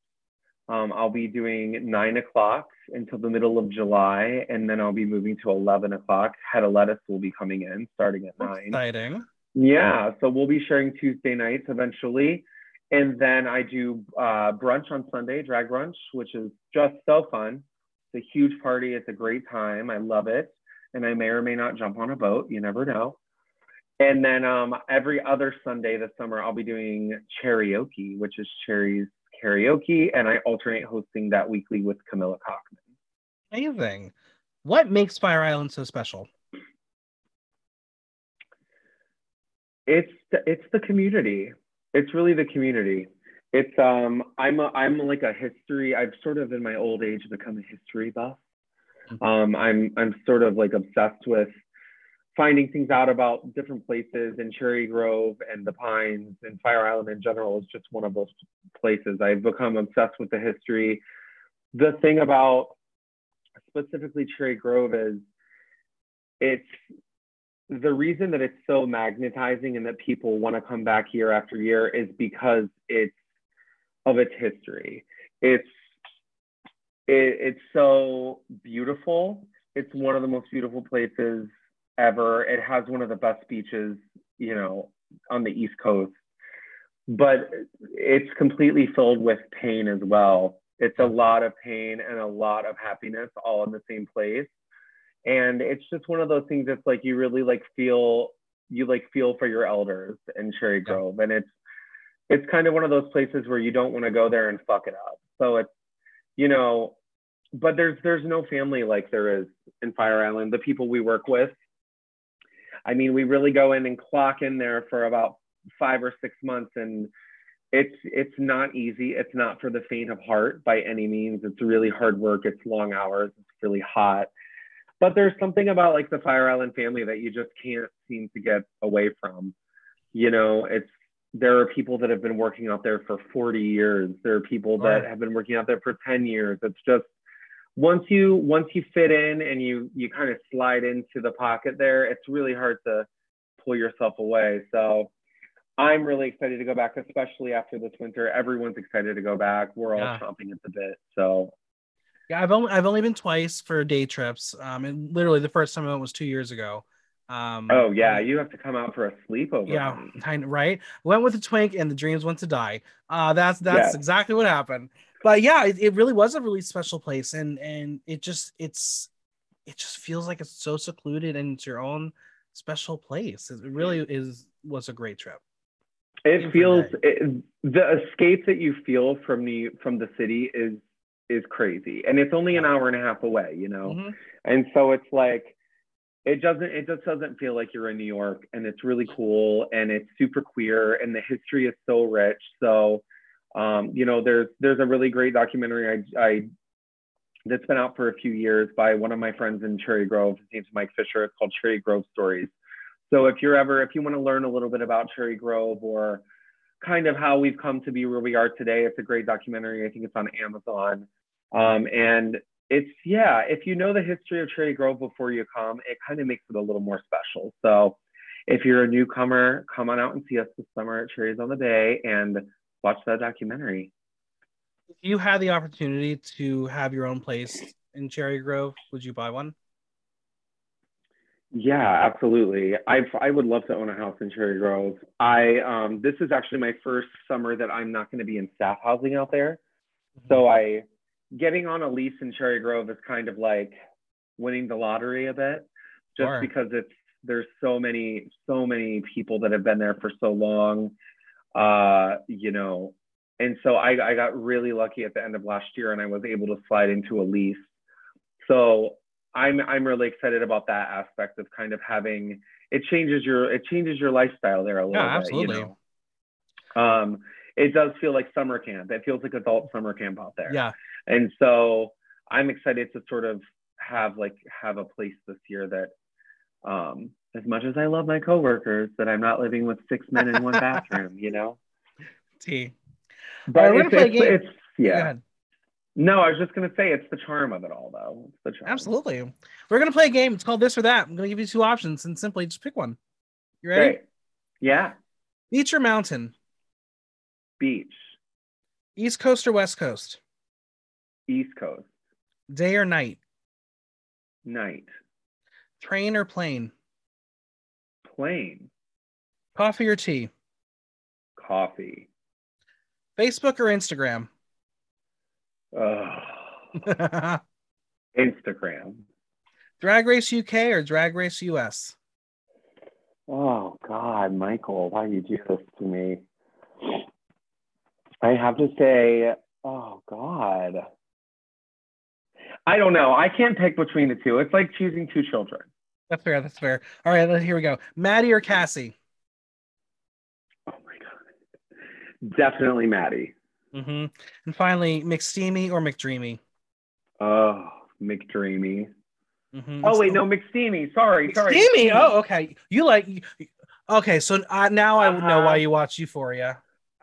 Um, I'll be doing nine o'clock until the middle of July, and then I'll be moving to eleven o'clock. Head of Lettuce will be coming in starting at nine. Exciting. Yeah, so we'll be sharing Tuesday nights eventually. And then I do uh, brunch on Sunday, drag brunch, which is just so fun. It's a huge party. It's a great time. I love it. And I may or may not jump on a boat. You never know. And then um, every other Sunday this summer, I'll be doing karaoke, which is Cherry's karaoke. And I alternate hosting that weekly with Camilla Cockman. Amazing. What makes Fire Island so special? It's the, it's the community. It's really the community. It's um I'm a, I'm like a history. I've sort of in my old age become a history buff. Mm-hmm. Um, I'm I'm sort of like obsessed with finding things out about different places and Cherry Grove and the Pines and Fire Island in general is just one of those places. I've become obsessed with the history. The thing about specifically Cherry Grove is it's the reason that it's so magnetizing and that people want to come back year after year is because it's of its history. It's it, it's so beautiful. It's one of the most beautiful places ever. It has one of the best beaches, you know, on the East Coast. But it's completely filled with pain as well. It's a lot of pain and a lot of happiness all in the same place. And it's just one of those things that's like you really like feel you like feel for your elders in Cherry Grove. And it's it's kind of one of those places where you don't want to go there and fuck it up. So it's, you know, but there's there's no family like there is in Fire Island. The people we work with, I mean, we really go in and clock in there for about five or six months, and it's it's not easy. It's not for the faint of heart by any means. It's really hard work. It's long hours. It's really hot. But there's something about like the Fire Island family that you just can't seem to get away from. You know, it's there are people that have been working out there for 40 years there are people that have been working out there for 10 years it's just once you once you fit in and you you kind of slide into the pocket there it's really hard to pull yourself away so i'm really excited to go back especially after this winter everyone's excited to go back we're all yeah. chomping at the bit so Yeah, I've only I've only been twice for day trips. Um, and literally the first time I went was two years ago. Um, oh yeah, you have to come out for a sleepover. yeah, kind of right. Went with the twink, and the dreams went to die. Uh, that's that's Yeah. exactly what happened. But yeah, it, it really was a really special place, and and it just it's it just feels like it's so secluded and it's your own special place. It really is was a great trip. It feels it, the escape that you feel from the from the city is is crazy, and it's only an hour and a half away. You know, Mhm. and so it's like it doesn't it just doesn't feel like you're in New York, and it's really cool, and it's super queer, and the history is so rich. So, um, you know, there's there's a really great documentary I I that's been out for a few years by one of my friends in Cherry Grove. His name's Mike Fisher. It's called Cherry Grove Stories. So if you're ever, if you want to learn a little bit about Cherry Grove or kind of how we've come to be where we are today, it's a great documentary. I think it's on Amazon. Um, and it's, yeah, if you know the history of Cherry Grove before you come, it kind of makes it a little more special. So if you're a newcomer, come on out and see us this summer at Cherries on the Bay and watch that documentary. If you had the opportunity to have your own place in Cherry Grove, would you buy one? Yeah, absolutely. I I would love to own a house in Cherry Grove. I um this is actually my first summer that I'm not going to be in staff housing out there. So I getting on a lease in Cherry Grove is kind of like winning the lottery a bit just Sure. because it's there's so many so many people that have been there for so long. Uh, you know, and so I I got really lucky at the end of last year and I was able to slide into a lease. So I'm I'm really excited about that aspect of kind of having it changes your it changes your lifestyle there a little Yeah, bit. absolutely. You know? Um, it does feel like summer camp. It feels like adult summer camp out there. Yeah. And so I'm excited to sort of have like have a place this year that um as much as I love my coworkers, that I'm not living with six men in one bathroom, you know? T. But it's, gonna play a it's, it's yeah. No, I was just gonna say it's the charm of it all though. It's the charm. Absolutely. We're gonna play a game. It's called this or that. I'm gonna give you two options and simply just pick one. You ready? Great. Yeah. Beach or mountain? Beach. East Coast or West Coast? East Coast. Day or night? Night. Train or plane? Plane. Coffee or tea? Coffee. Facebook or Instagram? Ugh. Instagram. Drag Race UK or Drag Race US? Oh God, Michael, why you do this to me? I have to say, oh God. I don't know. I can't pick between the two. It's like choosing two children. That's fair. That's fair. All right, here we go. Maddie or Cassie? Oh my God. Definitely Maddie. hmm And finally, McSteamy or McDreamy? Oh, McDreamy. Mhm. Oh wait, no, McSteamy. Sorry, sorry. McSteamy. Oh, okay. You like? Okay, so uh, now I would know Uh-huh. why you watch Euphoria.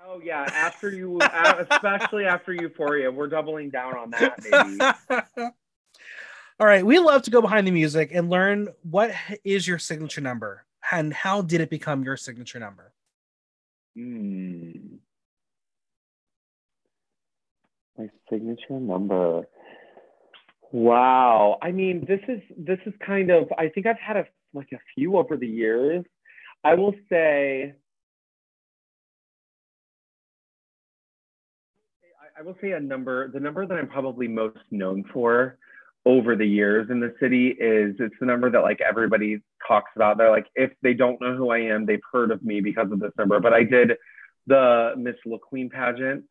Oh yeah, after you, uh, especially after Euphoria, we're doubling down on that, baby. All right, we love to go behind the music and learn what is your signature number and how did it become your signature number. Hmm. My signature number. Wow. I mean, this is this is kind of. I think I've had a like a few over the years. I will say. I- I will say a number. The number that I'm probably most known for over the years in the city is it's the number that like everybody talks about. They're like, if they don't know who I am, they've heard of me because of this number. But I did the Miss Look Queen pageant.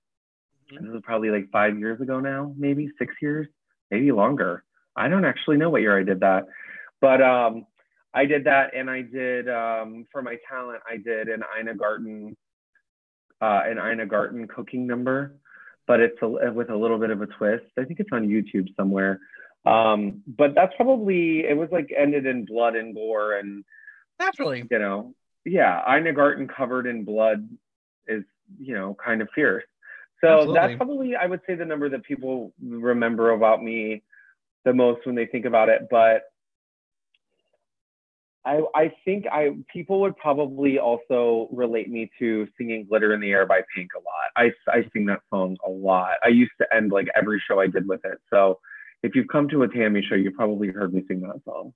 Mhm. This was probably like five years ago now, maybe six years, maybe longer. I don't actually know what year I did that, but um, I did that, and I did um, for my talent, I did an Ina Garten, uh, an Ina Garten cooking number, but it's a, with a little bit of a twist. I think it's on YouTube somewhere. Um, but that's probably it was like ended in blood and gore and Naturally. you know, yeah, Ina Garten covered in blood is, you know, kind of fierce. So Absolutely. that's probably, I would say, the number that people remember about me the most when they think about it. But I, I think I people would probably also relate me to singing "Glitter in the Air" by Pink a lot. I, I sing that song a lot. I used to end like every show I did with it. So if you've come to a Tammy show, you've probably heard me sing that song.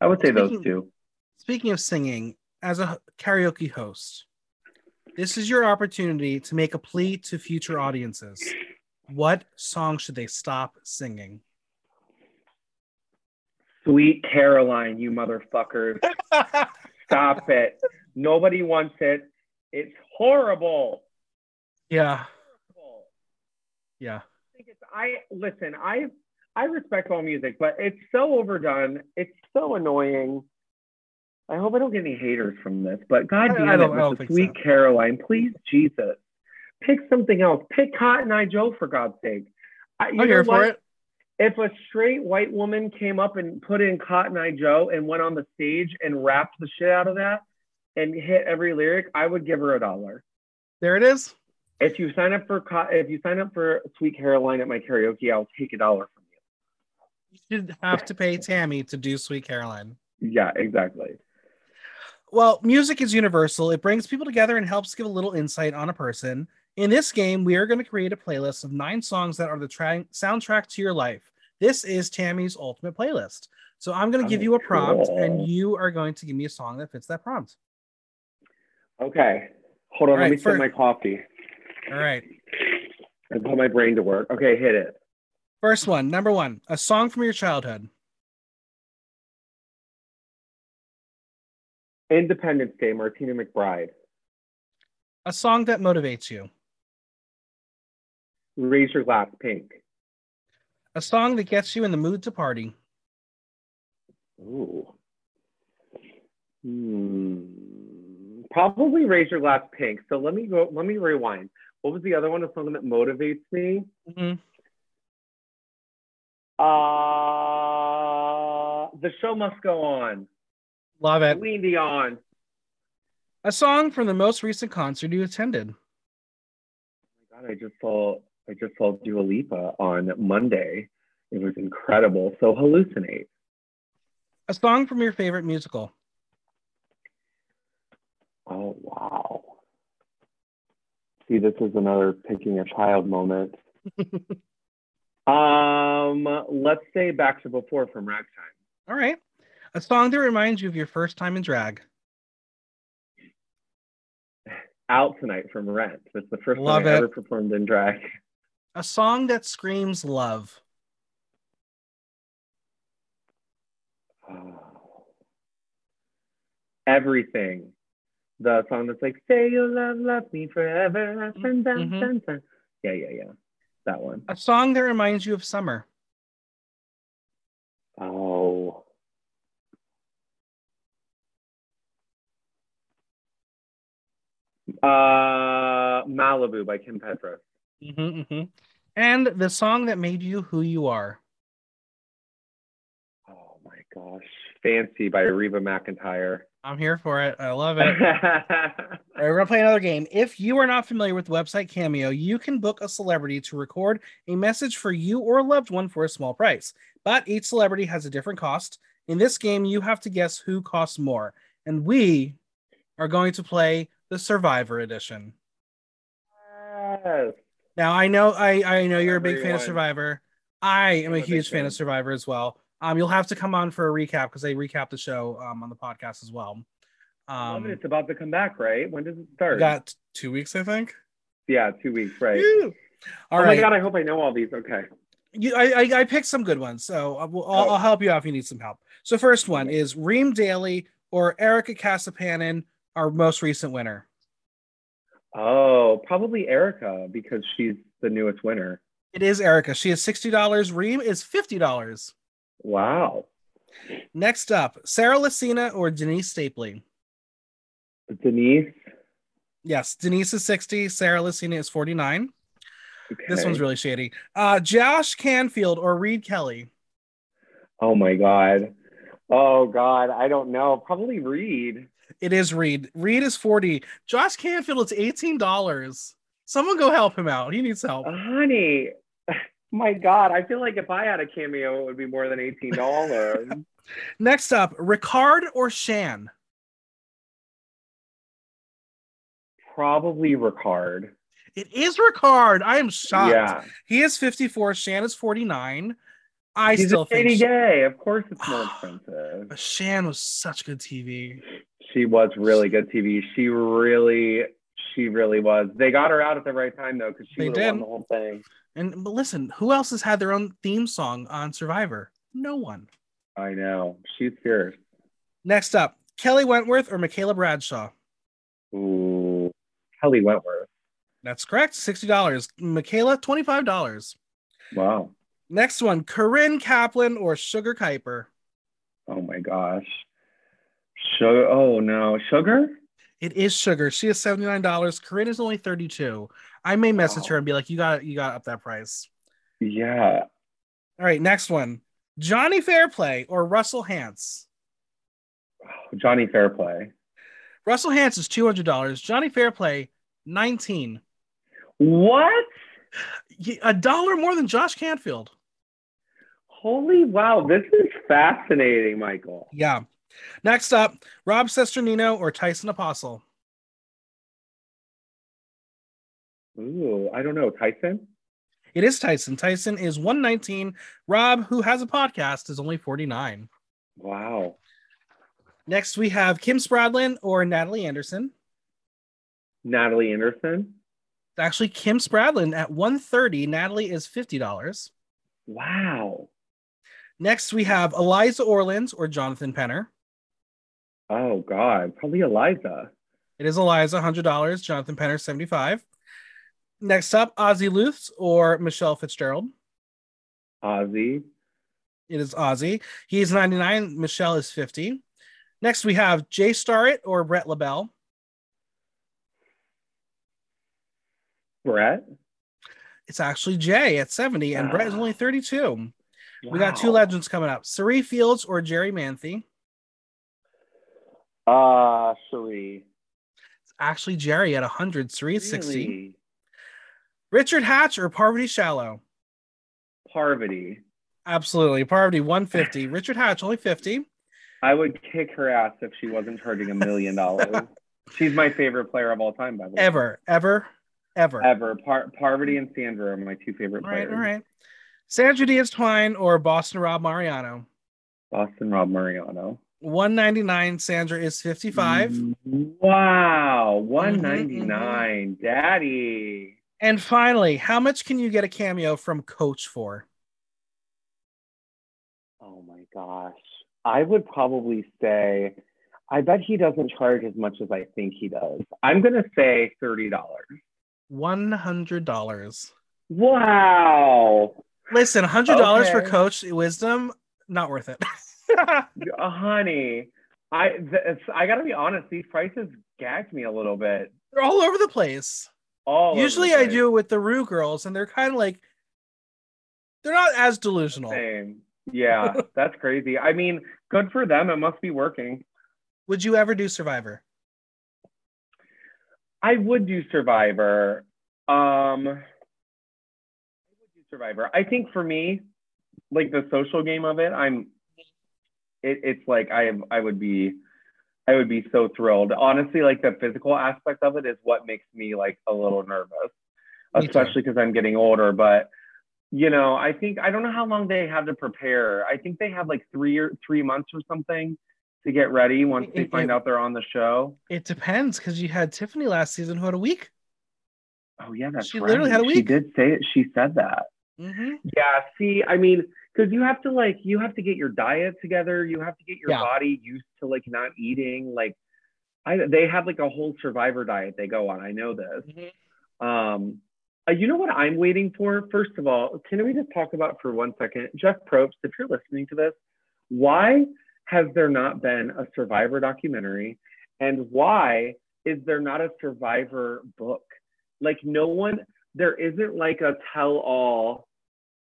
I would say those two. Speaking of singing, as a karaoke host, this is your opportunity to make a plea to future audiences. What song should they stop singing? Sweet Caroline, you motherfuckers. Stop it. Nobody wants it. It's horrible. yeah, Horrible. yeah. I think it's I listen, I I respect all music, but it's so overdone. It's so annoying. I hope I don't get any haters from this, but god I- damn I it, don't- I don't with the think sweet so. Caroline, please, Jesus. Pick something else. Pick Cotton Eye Joe for God's sake. I, know here for it. If a straight white woman came up and put in Cotton Eye Joe and went on the stage and rapped the shit out of that and hit every lyric, I would give her a dollar. There it is. If you sign up for if you sign up for Sweet Caroline at my karaoke, I'll take a dollar you. Should have to pay Tammy to do Sweet Caroline. Yeah, exactly. Well, music is universal. It brings people together and helps give a little insight on a person. In this game, we are going to create a playlist of nine songs that are the tra- soundtrack to your life. This is Tammy's ultimate playlist. So I'm going to give Oh, you a prompt, cool. and you are going to give me a song that fits that prompt. Okay. Hold on, All let me sip my coffee All right. and put my brain to work. Okay, hit it. First one, number one, a song from your childhood. Independence Day, Martina McBride. A song that motivates you. Raise your glass, pink. A song that gets you in the mood to party. Ooh. Hmm. Probably raise your glass pink. So let me go. Let me rewind. What was the other one? A song that motivates me. Mhm. Uh, the show must go on. Love it. Celine Dion. A song from the most recent concert you attended. Oh my God, I just saw I just saw Dua Lipa on Monday. It was incredible. So hallucinate. A song from your favorite musical. Oh wow. See, this is another picking a child moment. um, let's say Back to Before from Ragtime. All right. A song that reminds you of your first time in drag. Out Tonight from Rent. That's the first Love time I ever performed in drag. A song that screams love. Oh. Everything. The song that's like, say you'll love, love me forever. Mhm. dun. Yeah, yeah, yeah. That one. A song that reminds you of summer. Oh. Uh, Malibu by Kim Petras. hmm hmm And the song that made you who you are. Oh my gosh. Fancy by Reba McEntire. I'm here for it. I love it. Right, we're gonna play another game. If you are not familiar with the website Cameo, you can book a celebrity to record a message for you or a loved one for a small price. But each celebrity has a different cost. In this game, you have to guess who costs more, and we are going to play the Survivor Edition. yes. Now, I know, I I know you're a big fan of Survivor. I am I'm a a huge fan fan. of Survivor as well. Um, you'll have to come on for a recap because they recap the show um on the podcast as well. Um, it. It's about to come back, right? When does it start? got two weeks, I think. yeah, two weeks, right? Woo! All oh right. my god, I hope I know all these. Okay. You, I, I, I picked some good ones, so I will, I'll, Oh. I'll help you out if you need some help. So, first one is Reem Daly or Erika Casupanan, our most recent winner. Oh, probably Erika because she's the newest winner. It is Erika. She is sixty dollars. Reem is fifty dollars. Wow. Next up, Sarah Lacina or Denise Stapley. Denise. Yes, Denise is sixty. Sarah Lacina is forty nine. Okay. This one's really shady. Uh, Josh Canfield or Reed Kelly. Oh my god. Oh god, I don't know. Probably Reed. It is Reed. Reed is forty. Josh Canfield it's eighteen dollars. Someone go help him out. He needs help. Honey. My god, I feel like if I had a cameo, it would be more than eighteen dollars. Next up, Ricard or Shan. Probably Ricard. It is Ricard. I am shocked. Yeah. He is 54. Shan is 49. I She's still a think Sh- gay. Of course, it's more expensive. but Shan was such good TV. She was really good TV. She really, she really was. They got her out at the right time though, because she They would have won the whole thing. And but listen, who else has had their own theme song on Survivor? No one. I know. She's fierce. Next up, Kelly Wentworth or Michaela Bradshaw. Ooh, Kelly Wentworth. That's correct. Sixty dollars. Michaela, twenty-five dollars. Wow. Next one, Corinne Kaplan or Sugar Kiper. Oh my gosh. Sugar. Oh no, sugar. It is Sugar. She is seventy-nine dollars. Corinne is only thirty-two. I may message Wow. her and be like, "You got you got up that price." Yeah. All right, next one, Johnny Fairplay or Russell Hantz. Oh, Johnny Fairplay. Russell Hantz is two hundred dollars. Johnny Fairplay, nineteen. What? A dollar more than Josh Canfield. Holy wow! This is fascinating, Michael. Yeah. Next up, Rob Cesternino or Tyson Apostol. Ooh, I don't know. Tyson. It is Tyson. Tyson is 119. Rob, who has a podcast, is only 49. Wow. Next, we have Kim Spradlin or Natalie Anderson. Natalie Anderson. Actually, Kim Spradlin at 130. Natalie is $50. Wow. Next, we have Eliza Orlins or Jonathan Penner. Oh God, probably Eliza. It is Eliza, $100. Jonathan Penner, 75 Next up, Ozzy Lusth or Michelle Fitzgerald. Ozzy. It is Ozzy. He is 99. Michelle is 50. Next, we have Jay Starrett or Brett LaBelle. Brett. It's actually Jay at 70, and Brett is only 32. We got two legends coming up Cirie Fields or Jerri Manthey. Uh, Cirie. It's actually Jerri at 100. Cirie is 60. Richard Hatch or Parvati Shallow. Parvati. Absolutely. Parvati 150. Richard Hatch only 50. I would kick her ass if she wasn't charging a million dollars. She's my favorite player of all time, by the way. Ever, ever, ever. Ever. Par- Parvati and Sandra are my two favorite All right, players. all right. Sandra Diaz Twine or Boston Rob Mariano. Boston Rob Mariano. 199. Sandra is 55. Wow. Mm-hmm, 199. Daddy. And finally, how much can you get a cameo from Coach for? Oh my gosh. I would probably say, I bet he doesn't charge as much as I think he does. I'm going to say $30. $100. Wow. Listen, $100 for Coach Wisdom, not worth it. Uh, honey, I, th- I got to be honest, these prices gagged me a little bit. They're all over the place. All Usually I do it with the Ru girls, and they're kind of like, they're not as delusional. Same. Yeah, that's crazy. I mean, good for them. It must be working. Would you ever do Survivor? I would do Survivor. Um, I would do Survivor. I think for me, like the social game of it, I'm. It, it's like I I would be. I would be so thrilled. Honestly, like the physical aspect of it is what makes me like a little nervous, Me especially because I'm getting older. But you know, I think I don't know how long they have to prepare. I think they have like three or three months or something to get ready once they find it- out they're on the show. It depends because you had Tiffany last season who had a week. Oh yeah, that's She right. literally had a week. She did say it. She said that. Mm-hmm. Yeah. See, I mean, because you have to like, you have to get your diet together. You have to get your Yeah. body used to like not eating. Like, I they have like a whole survivor diet they go on. I know this. Um, uh, you know what I'm waiting for? First of all, can we just talk about for one second, Jeff Probst, if you're listening to this, why has there not been a Survivor documentary, and why is there not a Survivor book? Like no one, there isn't like a tell-all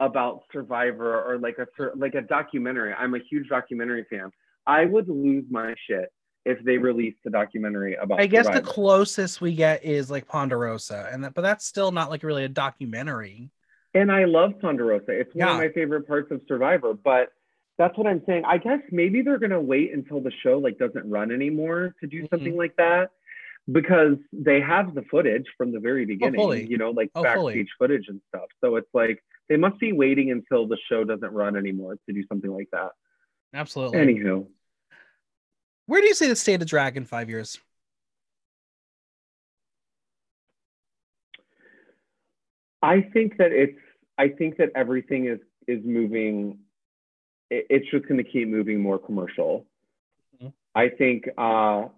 about Survivor or like a like a documentary. I'm a huge documentary fan. I would lose my shit if they released a documentary about. I guess the closest we get is like Ponderosa, and that, but that's still not like really a documentary. And I love Ponderosa. It's one Yeah. of my favorite parts of Survivor. But that's what I'm saying. I guess maybe they're gonna wait until the show like doesn't run anymore to do Mhm. something like that because they have the footage from the very beginning. fully. You know, like Oh, backstage fully. footage and stuff. So it's like they must be waiting until the show doesn't run anymore to do something like that. Absolutely. Anywho, where do you see the state of drag in five years? I think that it's. I think that everything is is moving. It's just going to keep moving more commercial. Mm-hmm. I think. uh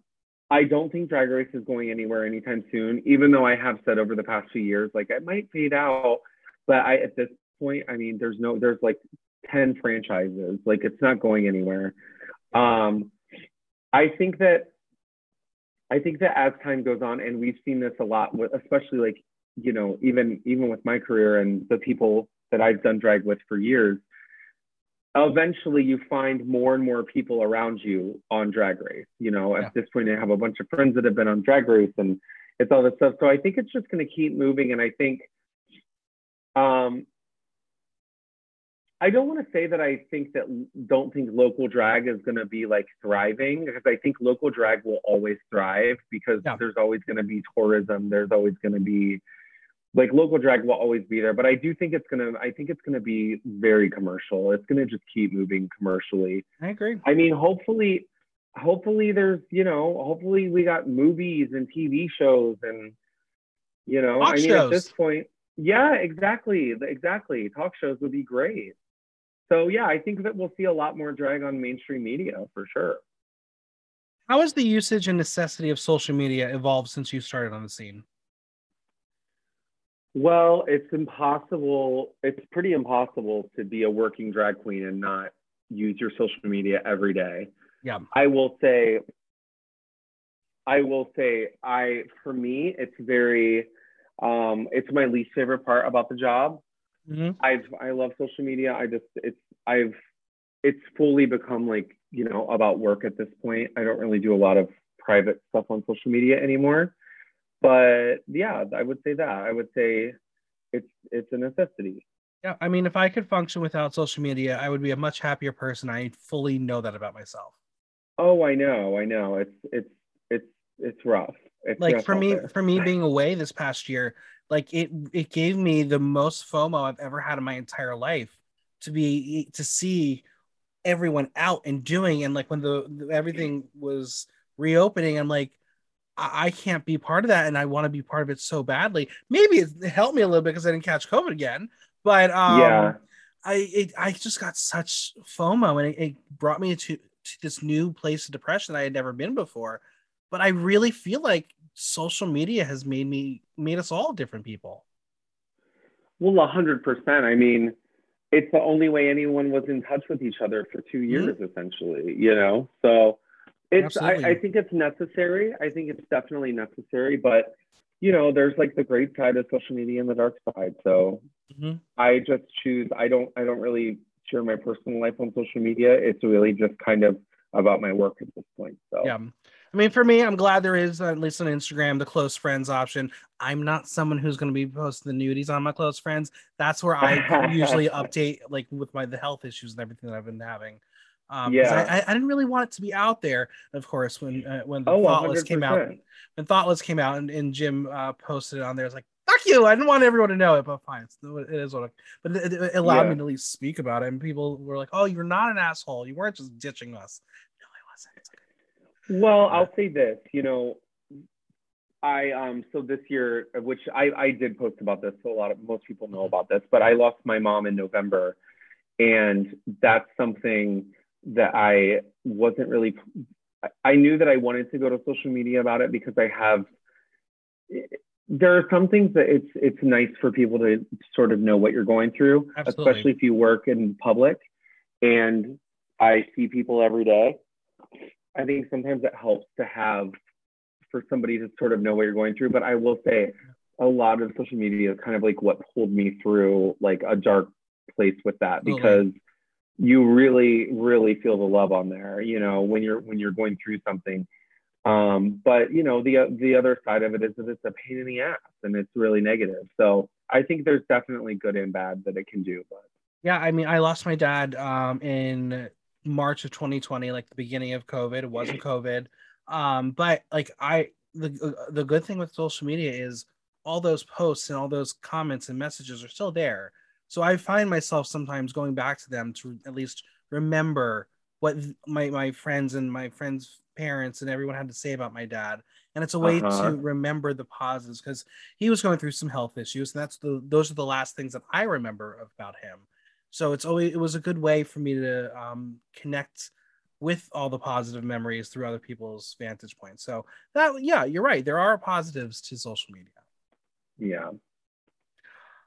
I don't think Drag Race is going anywhere anytime soon. Even though I have said over the past few years, like it might fade out, but I at this point, I mean, there's no, there's like ten franchises. Like it's not going anywhere. Um, I think that I think that as time goes on, and we've seen this a lot, with, especially like you know, even even with my career and the people that I've done drag with for years, eventually you find more and more people around you on Drag Race. You know, at this point, I have a bunch of friends that have been on Drag Race, and it's all this stuff. So I think it's just going to keep moving, and I think um, I don't want to say that I think that don't think local drag is going to be like thriving because I think local drag will always thrive because yeah. there's always going to be tourism. There's always going to be like local drag will always be there, but I do think it's going to, I think it's going to be very commercial. It's going to just keep moving commercially. I agree. I mean, hopefully, hopefully there's, you know, hopefully we got movies and TV shows and, you know, Talk I mean, shows. at this point, yeah, exactly. Exactly. Talk shows would be great so yeah, I think that we'll see a lot more drag on mainstream media for sure. How has the usage and necessity of social media evolved since you started on the scene? Well, it's impossible. It's pretty impossible to be a working drag queen and not use your social media every day. Yeah. I will say, I will say, I, for me, it's very, um, it's my least favorite part about the job Mm-hmm. I've I love social media. I just it's I've it's fully become like you know about work at this point. I don't really do a lot of private stuff on social media anymore. But yeah, I would say that. I would say it's it's a necessity. Yeah, I mean, if I could function without social media, I would be a much happier person. I fully know that about myself. Oh, I know, I know. It's it's it's it's rough. It's like rough for me, there. for me being away this past year, like it it gave me the most FOMO I've ever had in my entire life to be to see everyone out and doing and like when the, the everything was reopening, I'm like I, I can't be part of that and I want to be part of it so badly. Maybe it helped me a little bit because I didn't catch COVID again, but um, yeah. I it, I just got such FOMO and it, it brought me to, to this new place of depression I had never been before. But I really feel like social media has made me made us all different people. Well, a hundred percent. I mean, it's the only way anyone was in touch with each other for two years, mm-hmm. essentially. You know, so it's. I, I, think it's necessary. I think it's definitely necessary, but you know, there's like the great side of social media and the dark side. So mm-hmm. I just choose. I don't. I don't really share my personal life on social media. It's really just kind of about my work at this point. So yeah. I mean, for me, I'm glad there is at least on Instagram the close friends option. I'm not someone who's going to be posting the nudies on my close friends. That's where I usually update, like with my the health issues and everything that I've been having. Um, yeah, I, I, didn't really want it to be out there. Of course, when uh, when the oh, Thoughtless 100%. came out, when Thoughtless came out, and, and Jim uh, posted it on there, it's like fuck you. I didn't want everyone to know it, but fine, it's, it is what. I, but it, it allowed yeah. me to at least speak about it, and people were like, "Oh, you're not an asshole. You weren't just ditching us." No, I wasn't. Well, I'll say this, you know, I um so this year, which I I did post about this, so a lot of most people know about this, but I lost my mom in November, and that's something that I wasn't really. I knew that I wanted to go to social media about it because I have. There are some things that it's it's nice for people to sort of know what you're going through, Absolutely. especially if you work in public, and I see people every day I think sometimes it helps to have for somebody to sort of know what you're going through. But I will say a lot of social media is kind of like what pulled me through like a dark place with that because you really, really feel the love on there, you know, when you're when you're going through something. Um, but you know, the the other side of it is that it's a pain in the ass and it's really negative. So I think there's definitely good and bad that it can do. But yeah, I mean, I lost my dad um, in March of 2020, like the beginning of COVID. It wasn't COVID. Um, but like I the the good thing with social media is all those posts and all those comments and messages are still there. So I find myself sometimes going back to them to at least remember what my my friends and my friends' parents and everyone had to say about my dad. And it's a way uh-huh. to remember the positives because he was going through some health issues, and that's the those are the last things that I remember about him. So it's always it was a good way for me to um, connect with all the positive memories through other people's vantage points. So that yeah, you're right. There are positives to social media. Yeah.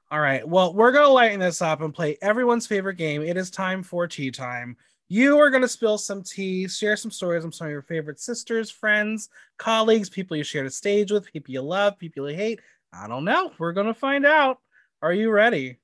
All right. Well, we're gonna lighten this up and play everyone's favorite game. It is time for tea time. You are gonna spill some tea, share some stories from some of your favorite sisters, friends, colleagues, people you shared a stage with, people you love, people you hate. I don't know. We're gonna find out. Are you ready?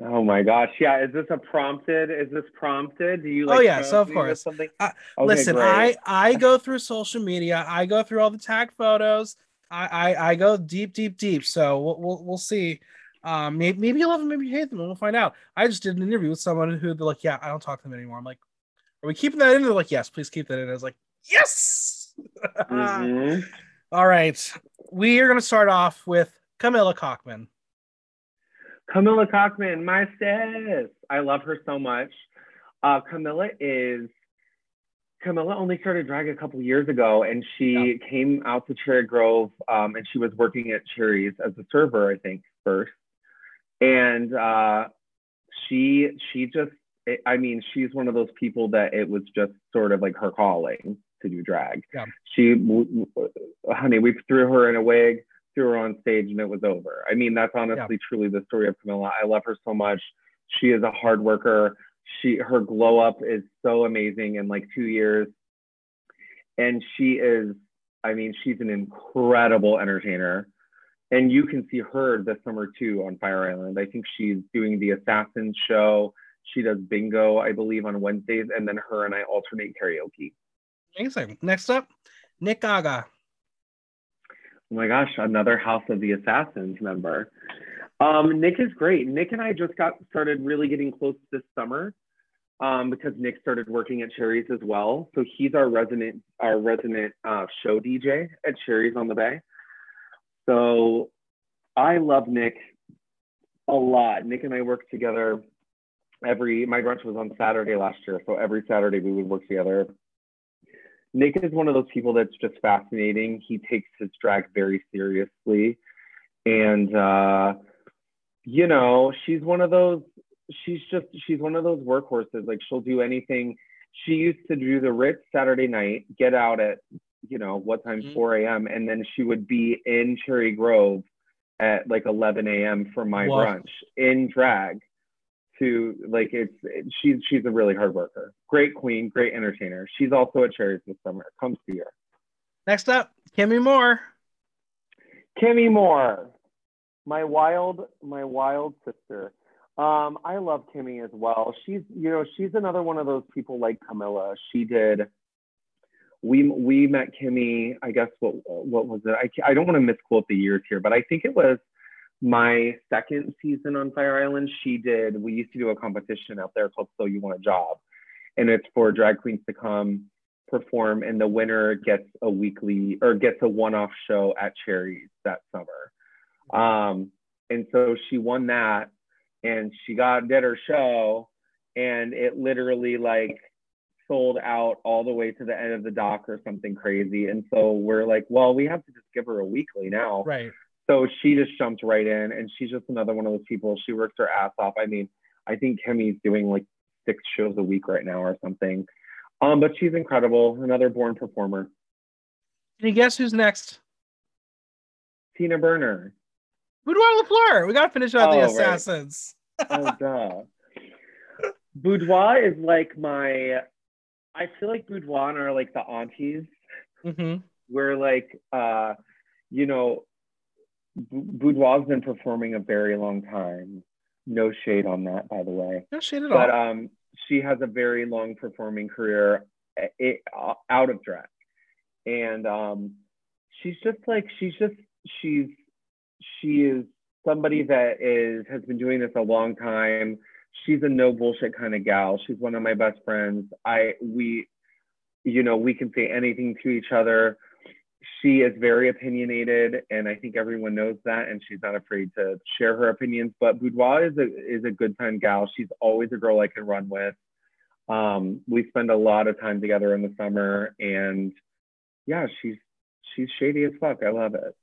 Oh my gosh. Yeah. Is this a prompted? Is this prompted? Do you like Oh yeah, so of course. Something? Uh, okay, listen, great. I I go through social media. I go through all the tag photos. I I, I go deep, deep, deep. So we'll we'll, we'll see. Um, maybe, maybe you love them, maybe you hate them, and we'll find out. I just did an interview with someone who they're like, "Yeah, I don't talk to them anymore." I'm like, "Are we keeping that in?" They're like, "Yes, please keep that in." I was like, "Yes." mm-hmm. all right, we are going to start off with Camilla Cockman. Camilla Cockman, my sis. I love her so much. Uh, Camilla is Camilla only started drag a couple years ago, and she yeah. came out to Cherry Grove, um, and she was working at Cherry's as a server, I think, first. And uh, she she just, I mean, she's one of those people that it was just sort of like her calling to do drag. Yeah. She, honey, we threw her in a wig threw her on stage and it was over. I mean, that's honestly yeah. truly the story of Camilla. I love her so much. She is a hard worker. She her glow up is so amazing in like two years. And she is, I mean, she's an incredible entertainer. And you can see her this summer too on Fire Island. I think she's doing the Assassin show. She does bingo, I believe, on Wednesdays, and then her and I alternate karaoke. Amazing. Next up, Nick Gaga oh my gosh, another House of the Assassins member. Um, Nick is great. Nick and I just got started really getting close this summer um, because Nick started working at Cherries as well. So he's our resident our resident uh, show DJ at Cherries on the Bay. So I love Nick a lot. Nick and I work together every. My brunch was on Saturday last year, so every Saturday we would work together Nick is one of those people that's just fascinating. He takes his drag very seriously. And, uh, you know, she's one of those, she's just, she's one of those workhorses. Like she'll do anything. She used to do the Ritz Saturday night, get out at, you know, what time, mm-hmm. 4 a.m. And then she would be in Cherry Grove at like 11 a.m. for my brunch in drag to like it's it, she's she's a really hard worker. Great queen, great entertainer. She's also at Cherries this summer. Come see her. Next up, Kimmy Moore. Kimmy Moore, my wild my wild sister. Um, I love Kimmy as well. She's you know she's another one of those people like Camilla. She did. We we met Kimmy. I guess what what was it? I I don't want to misquote the years here, but I think it was my second season on Fire Island, she did, we used to do a competition out there called So You Want a Job. And it's for drag queens to come perform, and the winner gets a weekly or gets a one off show at Cherries that summer. Um, and so she won that and she got did her show and it literally like sold out all the way to the end of the dock or something crazy. And so we're like, well, we have to just give her a weekly now. Right so she just jumped right in and she's just another one of those people. She works her ass off. I mean i think kimmy's doing like six shows a week right now or something. Um but she's incredible another born performer. Can you guess who's next? Tina burner. Boudoir lafleur we gotta finish out oh, the assassins. Right. oh duh. Boudoir is like my i feel like boudoir are like the aunties. Mm-hmm. we're like uh you know Boudoir's been performing a very long time. No shade on that, by the way. No shade at but, all. But um, she has a very long performing career it, eh, eh, out of drag, and um, she's just like she's just she's she is somebody that is has been doing this a long time. She's a no bullshit kind of gal. She's one of my best friends. I we, you know, we can say anything to each other she is very opinionated, and I think everyone knows that, and she's not afraid to share her opinions. But Boudoir is a is a good time gal. She's always a girl I can run with. Um, we spend a lot of time together in the summer, and yeah, she's she's shady as fuck. I love it.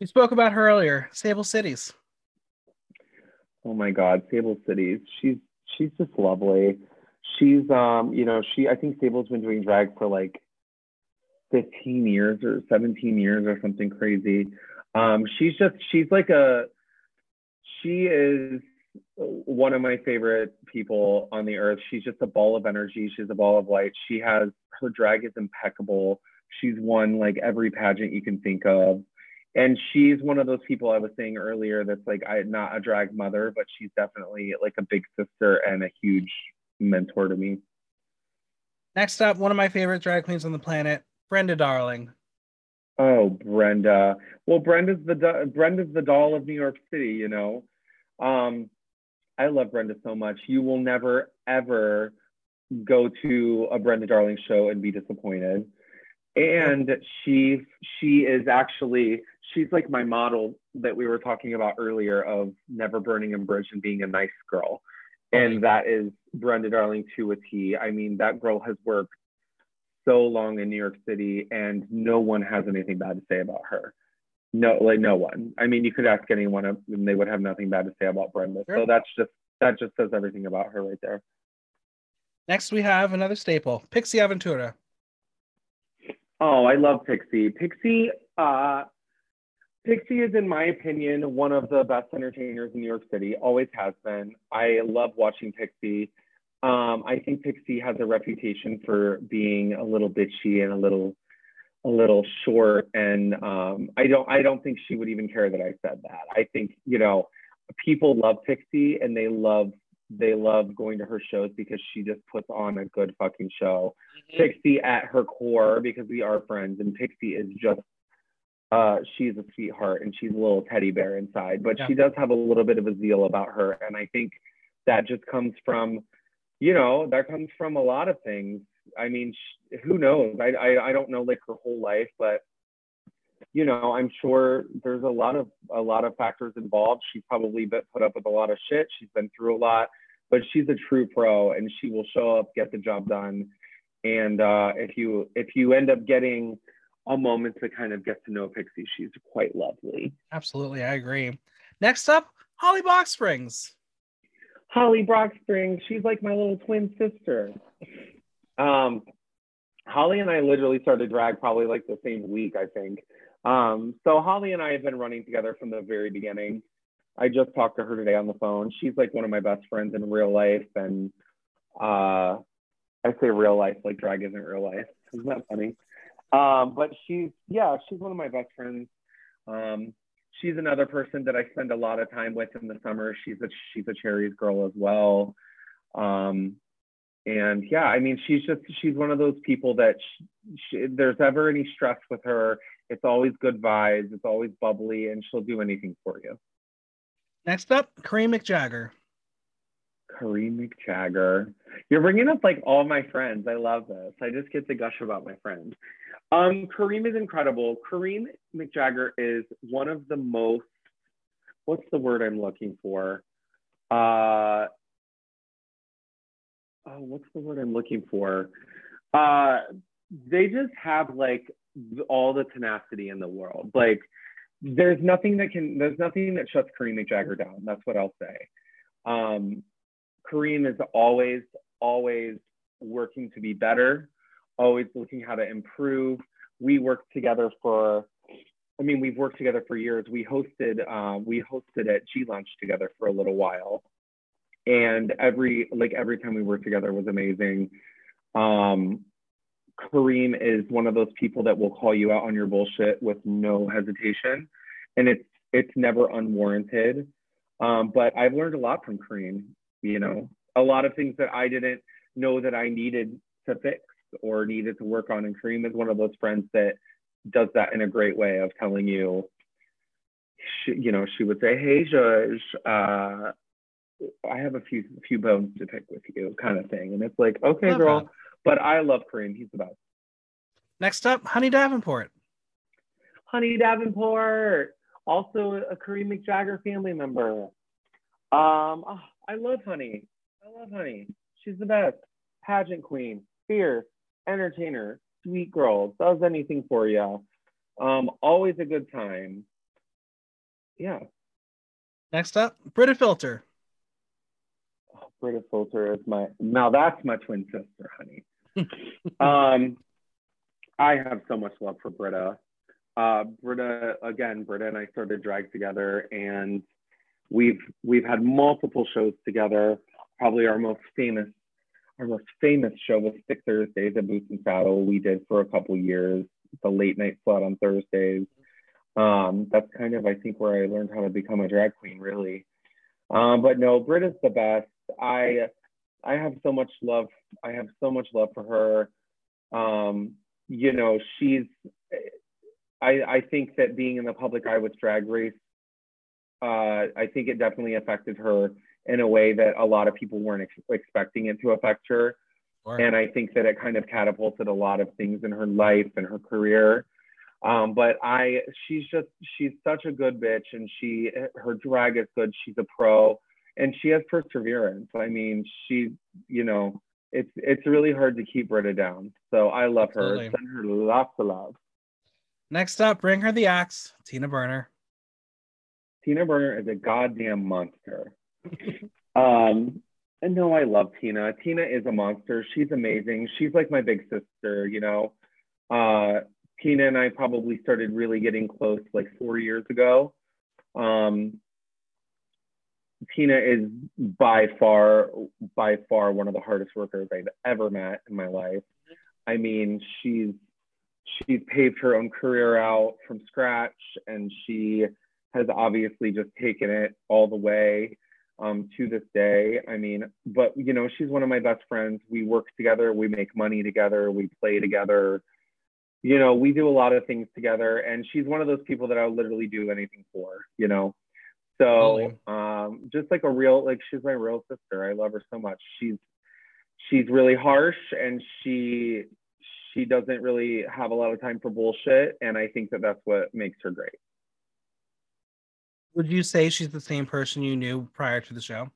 We spoke about her earlier, Sable Cities. Oh my God, Sable Cities. She's she's just lovely. She's um, you know, she I think Sable's been doing drag for like 15 years or 17 years or something crazy. Um, she's just she's like a she is one of my favorite people on the earth. She's just a ball of energy. She's a ball of light. She has her drag is impeccable. She's won like every pageant you can think of. And she's one of those people I was saying earlier that's like I not a drag mother, but she's definitely like a big sister and a huge mentor to me. Next up, one of my favorite drag queens on the planet, Brenda Darling. Oh, Brenda. Well, Brenda's the Brenda's the doll of New York City, you know. Um, I love Brenda so much. You will never ever go to a Brenda Darling show and be disappointed. And she she is actually she's like my model that we were talking about earlier of never burning a bridge and being a nice girl. And that is Brenda Darling to a T. I mean, that girl has worked so long in New York City and no one has anything bad to say about her. No like no one. I mean you could ask anyone and they would have nothing bad to say about brenda. Sure. so that's just that just says everything about her right there. Next we have another staple pixie aventura. Oh i love pixie. Pixie uh pixie is in my opinion one of the best entertainers in new york city always has been. I love watching pixie um, i think pixie has a reputation for being a little bitchy and a little a little short and um, i don't i don't think she would even care that i said that i think you know people love pixie and they love they love going to her shows because she just puts on a good fucking show mm-hmm. pixie at her core because we are friends and pixie is just uh, she's a sweetheart and she's a little teddy bear inside but yeah. she does have a little bit of a zeal about her and i think that just comes from you know that comes from a lot of things I mean, who knows? I, I, I don't know like her whole life, but you know, I'm sure there's a lot of a lot of factors involved. She's probably been put up with a lot of shit. She's been through a lot, but she's a true pro, and she will show up, get the job done. And uh, if you if you end up getting a moment to kind of get to know Pixie, she's quite lovely. Absolutely, I agree. Next up, Holly Box Springs. Holly Brock Springs, she's like my little twin sister. Um, Holly and I literally started drag probably like the same week, I think. Um, so Holly and I have been running together from the very beginning. I just talked to her today on the phone. She's like one of my best friends in real life, and uh, I say real life like drag isn't real life. Isn't that funny? Um, but she's yeah, she's one of my best friends. Um, she's another person that I spend a lot of time with in the summer. She's a she's a cherries girl as well. Um, and yeah i mean she's just she's one of those people that she, she, there's ever any stress with her it's always good vibes it's always bubbly and she'll do anything for you next up kareem mcjagger kareem mcjagger you're bringing up like all my friends i love this i just get to gush about my friends um kareem is incredible kareem mcjagger is one of the most what's the word i'm looking for uh oh, what's the word I'm looking for? Uh, they just have like all the tenacity in the world. Like there's nothing that can, there's nothing that shuts Kareem McJagger down. That's what I'll say. Um, Kareem is always, always working to be better, always looking how to improve. We worked together for, I mean, we've worked together for years. We hosted, uh, we hosted at G Lunch together for a little while and every like every time we worked together was amazing. Um, Kareem is one of those people that will call you out on your bullshit with no hesitation, and it's it's never unwarranted. Um, but I've learned a lot from Kareem. You know, a lot of things that I didn't know that I needed to fix or needed to work on. And Kareem is one of those friends that does that in a great way of telling you. She, you know, she would say, "Hey, Judge, uh, I have a few few bones to pick with you, kind of thing. And it's like, okay, love girl, that. but I love Kareem. He's the best. Next up, Honey Davenport. Honey Davenport, also a Kareem McJagger family member. Um, oh, I love Honey. I love Honey. She's the best. Pageant queen, fierce, entertainer, sweet girl, does anything for you. Um, always a good time. Yeah. Next up, Brita Filter. Oh, Brita Filter is my now that's my twin sister, honey. um, I have so much love for Brita. Uh, Brita again, Brita and I started drag together, and we've we've had multiple shows together. Probably our most famous our most famous show was Thick Thursdays at Boots and Saddle. We did for a couple years the late night slot on Thursdays. Um, that's kind of I think where I learned how to become a drag queen, really. Um, but no, Brit is the best. I I have so much love. I have so much love for her. Um, you know, she's. I I think that being in the public eye with Drag Race, uh, I think it definitely affected her in a way that a lot of people weren't ex- expecting it to affect her. Sure. And I think that it kind of catapulted a lot of things in her life and her career. Um, but I, she's just, she's such a good bitch, and she, her drag is good. She's a pro, and she has perseverance. I mean, she, you know, it's it's really hard to keep Brita down. So I love Absolutely. her. Send her lots of love. Next up, bring her the axe, Tina Burner. Tina Burner is a goddamn monster. um, and no, I love Tina. Tina is a monster. She's amazing. She's like my big sister, you know. Uh, Tina and I probably started really getting close like four years ago. Um, Tina is by far, by far one of the hardest workers I've ever met in my life. I mean, she's she's paved her own career out from scratch, and she has obviously just taken it all the way um, to this day. I mean, but you know, she's one of my best friends. We work together, we make money together, we play together. You know, we do a lot of things together, and she's one of those people that I'll literally do anything for. You know, so um, just like a real, like she's my real sister. I love her so much. She's she's really harsh, and she she doesn't really have a lot of time for bullshit, and I think that that's what makes her great. Would you say she's the same person you knew prior to the show?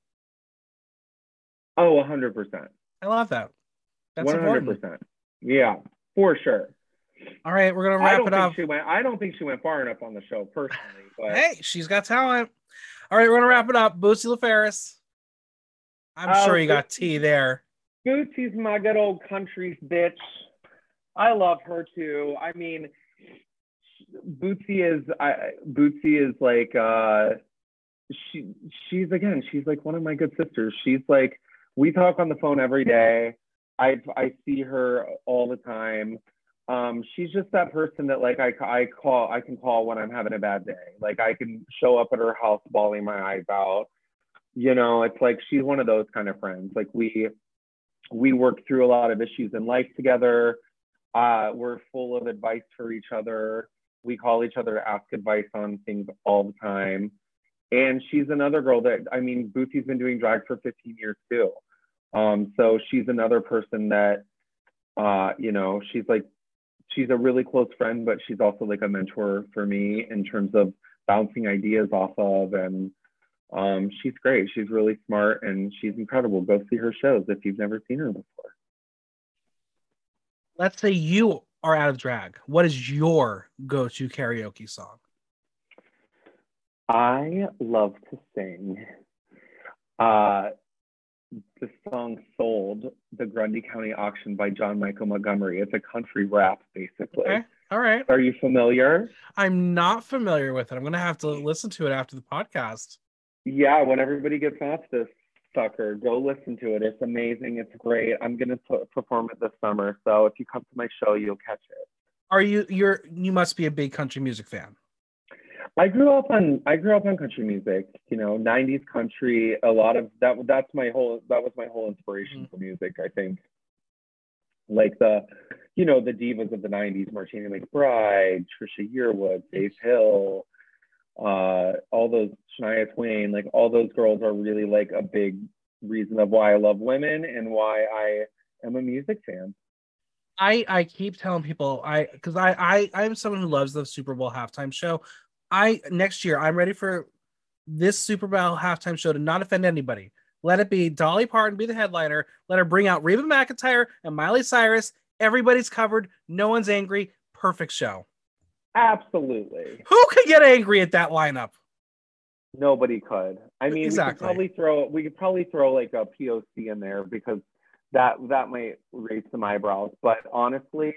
Oh, 100%. I love that. That's 100%. Important. Yeah, for sure. All right, we're gonna wrap it up. She went, I don't think she went far enough on the show personally, but hey, she's got talent. All right, we're gonna wrap it up. Bootsy LaFerris. I'm uh, sure you got tea there. Bootsy's my good old country's bitch. I love her too. I mean, Bootsy is I, Bootsy is like uh, she she's again she's like one of my good sisters. She's like we talk on the phone every day. I I see her all the time. Um, she's just that person that like I I call I can call when I'm having a bad day. Like I can show up at her house bawling my eyes out. You know, it's like she's one of those kind of friends. Like we we work through a lot of issues in life together. Uh, we're full of advice for each other we call each other to ask advice on things all the time. And she's another girl that, I mean, Bootsy's been doing drag for 15 years too. Um, so she's another person that, uh, you know, she's like, she's a really close friend, but she's also like a mentor for me in terms of bouncing ideas off of. And um, she's great. She's really smart and she's incredible. Go see her shows if you've never seen her before. Let's say you are out of drag, what is your go-to karaoke song? I love to sing. Uh, the song "Sold," the Grundy County Auction by John Michael Montgomery. It's a country rap, basically. Okay. All right. Are you familiar? I'm not familiar with it. I'm gonna have to listen to it after the podcast. Yeah, when everybody gets off this sucker. Go listen to it. It's amazing. It's great. I'm gonna p- perform it this summer. So if you come to my show, you'll catch it. Are you you're you must be a big country music fan? I grew up on I grew up on country music. You know, '90s country. A lot of that. That's my whole. That was my whole inspiration mm-hmm. for music. I think. Like the, you know, the divas of the '90s: Martina McBride, Trisha Yearwood, Faith Hill, uh, all those Shania Twain, like all those girls are really like a big reason of why I love women and why I am a music fan. I I keep telling people I because I I I'm someone who loves the Super Bowl halftime show. I next year I'm ready for this Super Bowl halftime show to not offend anybody. Let it be Dolly Parton be the headliner. Let her bring out Reba McEntire and Miley Cyrus. Everybody's covered. No one's angry. Perfect show. Absolutely. Who could get angry at that lineup? Nobody could. I mean, Exactly. we could probably throw we could probably throw like a POC in there because that that might raise some eyebrows. But honestly,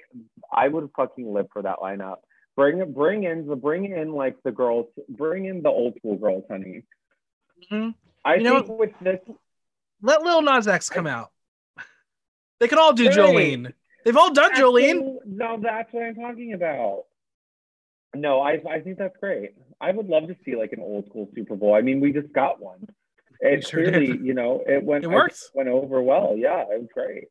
I would fucking live for that lineup. Bring bring in the bring in like the girls, bring in the old school girls, honey. Mhm. I You know- think with this, Let Lil Nas X come out. They could all do Right. Jolene. They've all done Jolene. Absolute- No, that's what I'm talking about. No, I I think that's great. I would love to see like an old school Super Bowl. I mean, we just got one. It sure clearly, did. you know, it went It I worked. think it went over well. Yeah, it was great.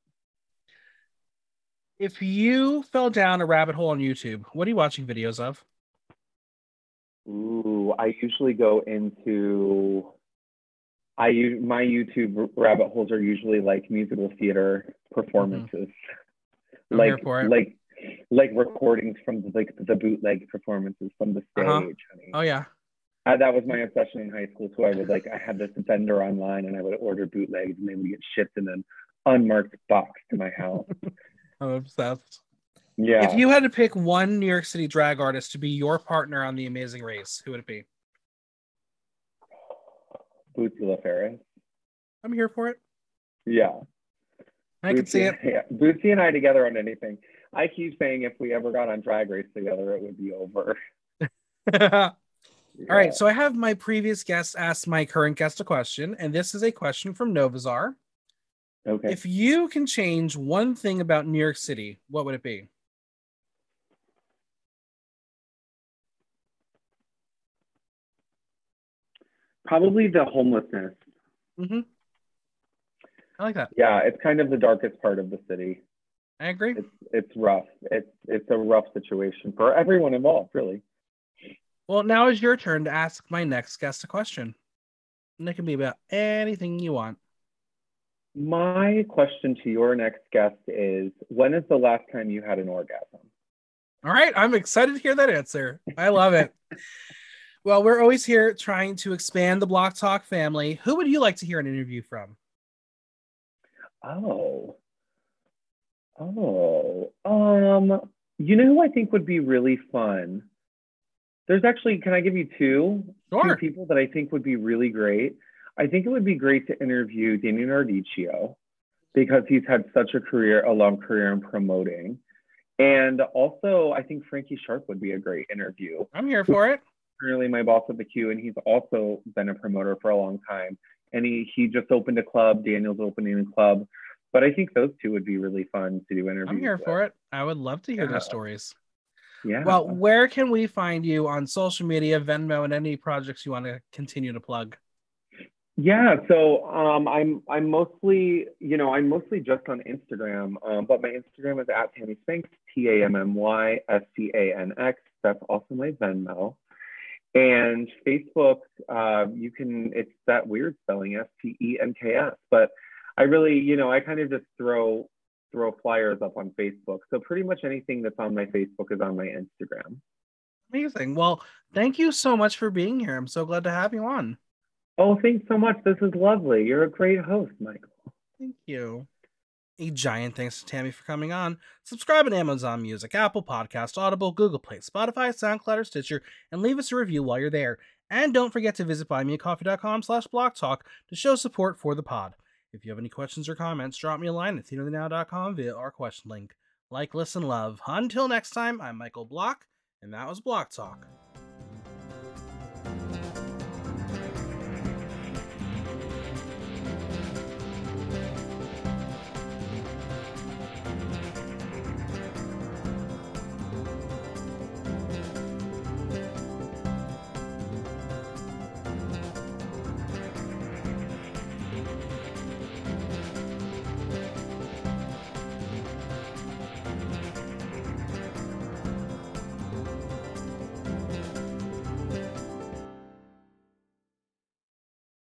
If you fell down a rabbit hole on YouTube, what are you watching videos of? Ooh, I usually go into I u- my YouTube rabbit holes are usually like musical theater performances. Mm-hmm. Like here for it. like like recordings from the, like the bootleg performances from the stage, Uh-huh. honey. Oh yeah. Uh, that was my obsession in high school too. I would like I had this vendor online and I would order bootlegs and they would get shipped in an unmarked box to my house. I'm obsessed. Yeah. If you had to pick one New York City drag artist to be your partner on The Amazing Race, who would it be? Bootsy LaFerris. I'm here for it. Yeah. I can see it. Yeah. Bootsy and I together on anything. I keep saying if we ever got on Drag Race together, it would be over. All right, so I have my previous guest ask my current guest a question, and this is a question from Novazar. Okay. If you can change one thing about New York City, what would it be? Probably the homelessness. Mm-hmm. I like that. Yeah, it's kind of the darkest part of the city. I agree. It's it's rough. It's it's a rough situation for everyone involved, really. Well, now is your turn to ask my next guest a question. And it can be about anything you want. My question to your next guest is when is the last time you had an orgasm? All right, I'm excited to hear that answer. I love it. well, we're always here trying to expand the Block Talk family. Who would you like to hear an interview from? Oh. Oh. Um, you know who I think would be really fun? There's actually, can I give you two? Two Sure. people that I think would be really great. I think it would be great to interview Daniel Nardicio because he's had such a career, a long career in promoting. And also, I think Frankie Sharp would be a great interview. I'm here for it. Currently, my boss at the Q, and he's also been a promoter for a long time. And he he just opened a club. Daniel's opening a club. But I think those two would be really fun to do interviews. I'm here with. for it. I would love to hear Yeah. their stories. Yeah. Well, where can we find you on social media, Venmo, and any projects you want to continue to plug? Yeah, so um, I'm I'm mostly you know I'm mostly just on Instagram, um, but my Instagram is at Tammy Spanx, T A M M Y S C A N X. That's also my Venmo, and Facebook. Uh, you can it's that weird spelling S T E N K S, but I really you know I kind of just throw throw flyers up on Facebook. So pretty much anything that's on my Facebook is on my Instagram. Amazing. Well, thank you so much for being here. I'm so glad to have you on. Oh, thanks so much. This is lovely. You're a great host, Michael. Thank you. A giant thanks to Tammy for coming on. Subscribe on Amazon Music, Apple Podcast, Audible, Google Play, Spotify, SoundCloud, or Stitcher, and leave us a review while you're there. And don't forget to visit buymeacoffee.com slash blocktalk to show support for the pod. If you have any questions or comments, drop me a line at theaterthenow.com via our question link. Like, listen, love. Until next time, I'm Michael Block, and that was Block Talk.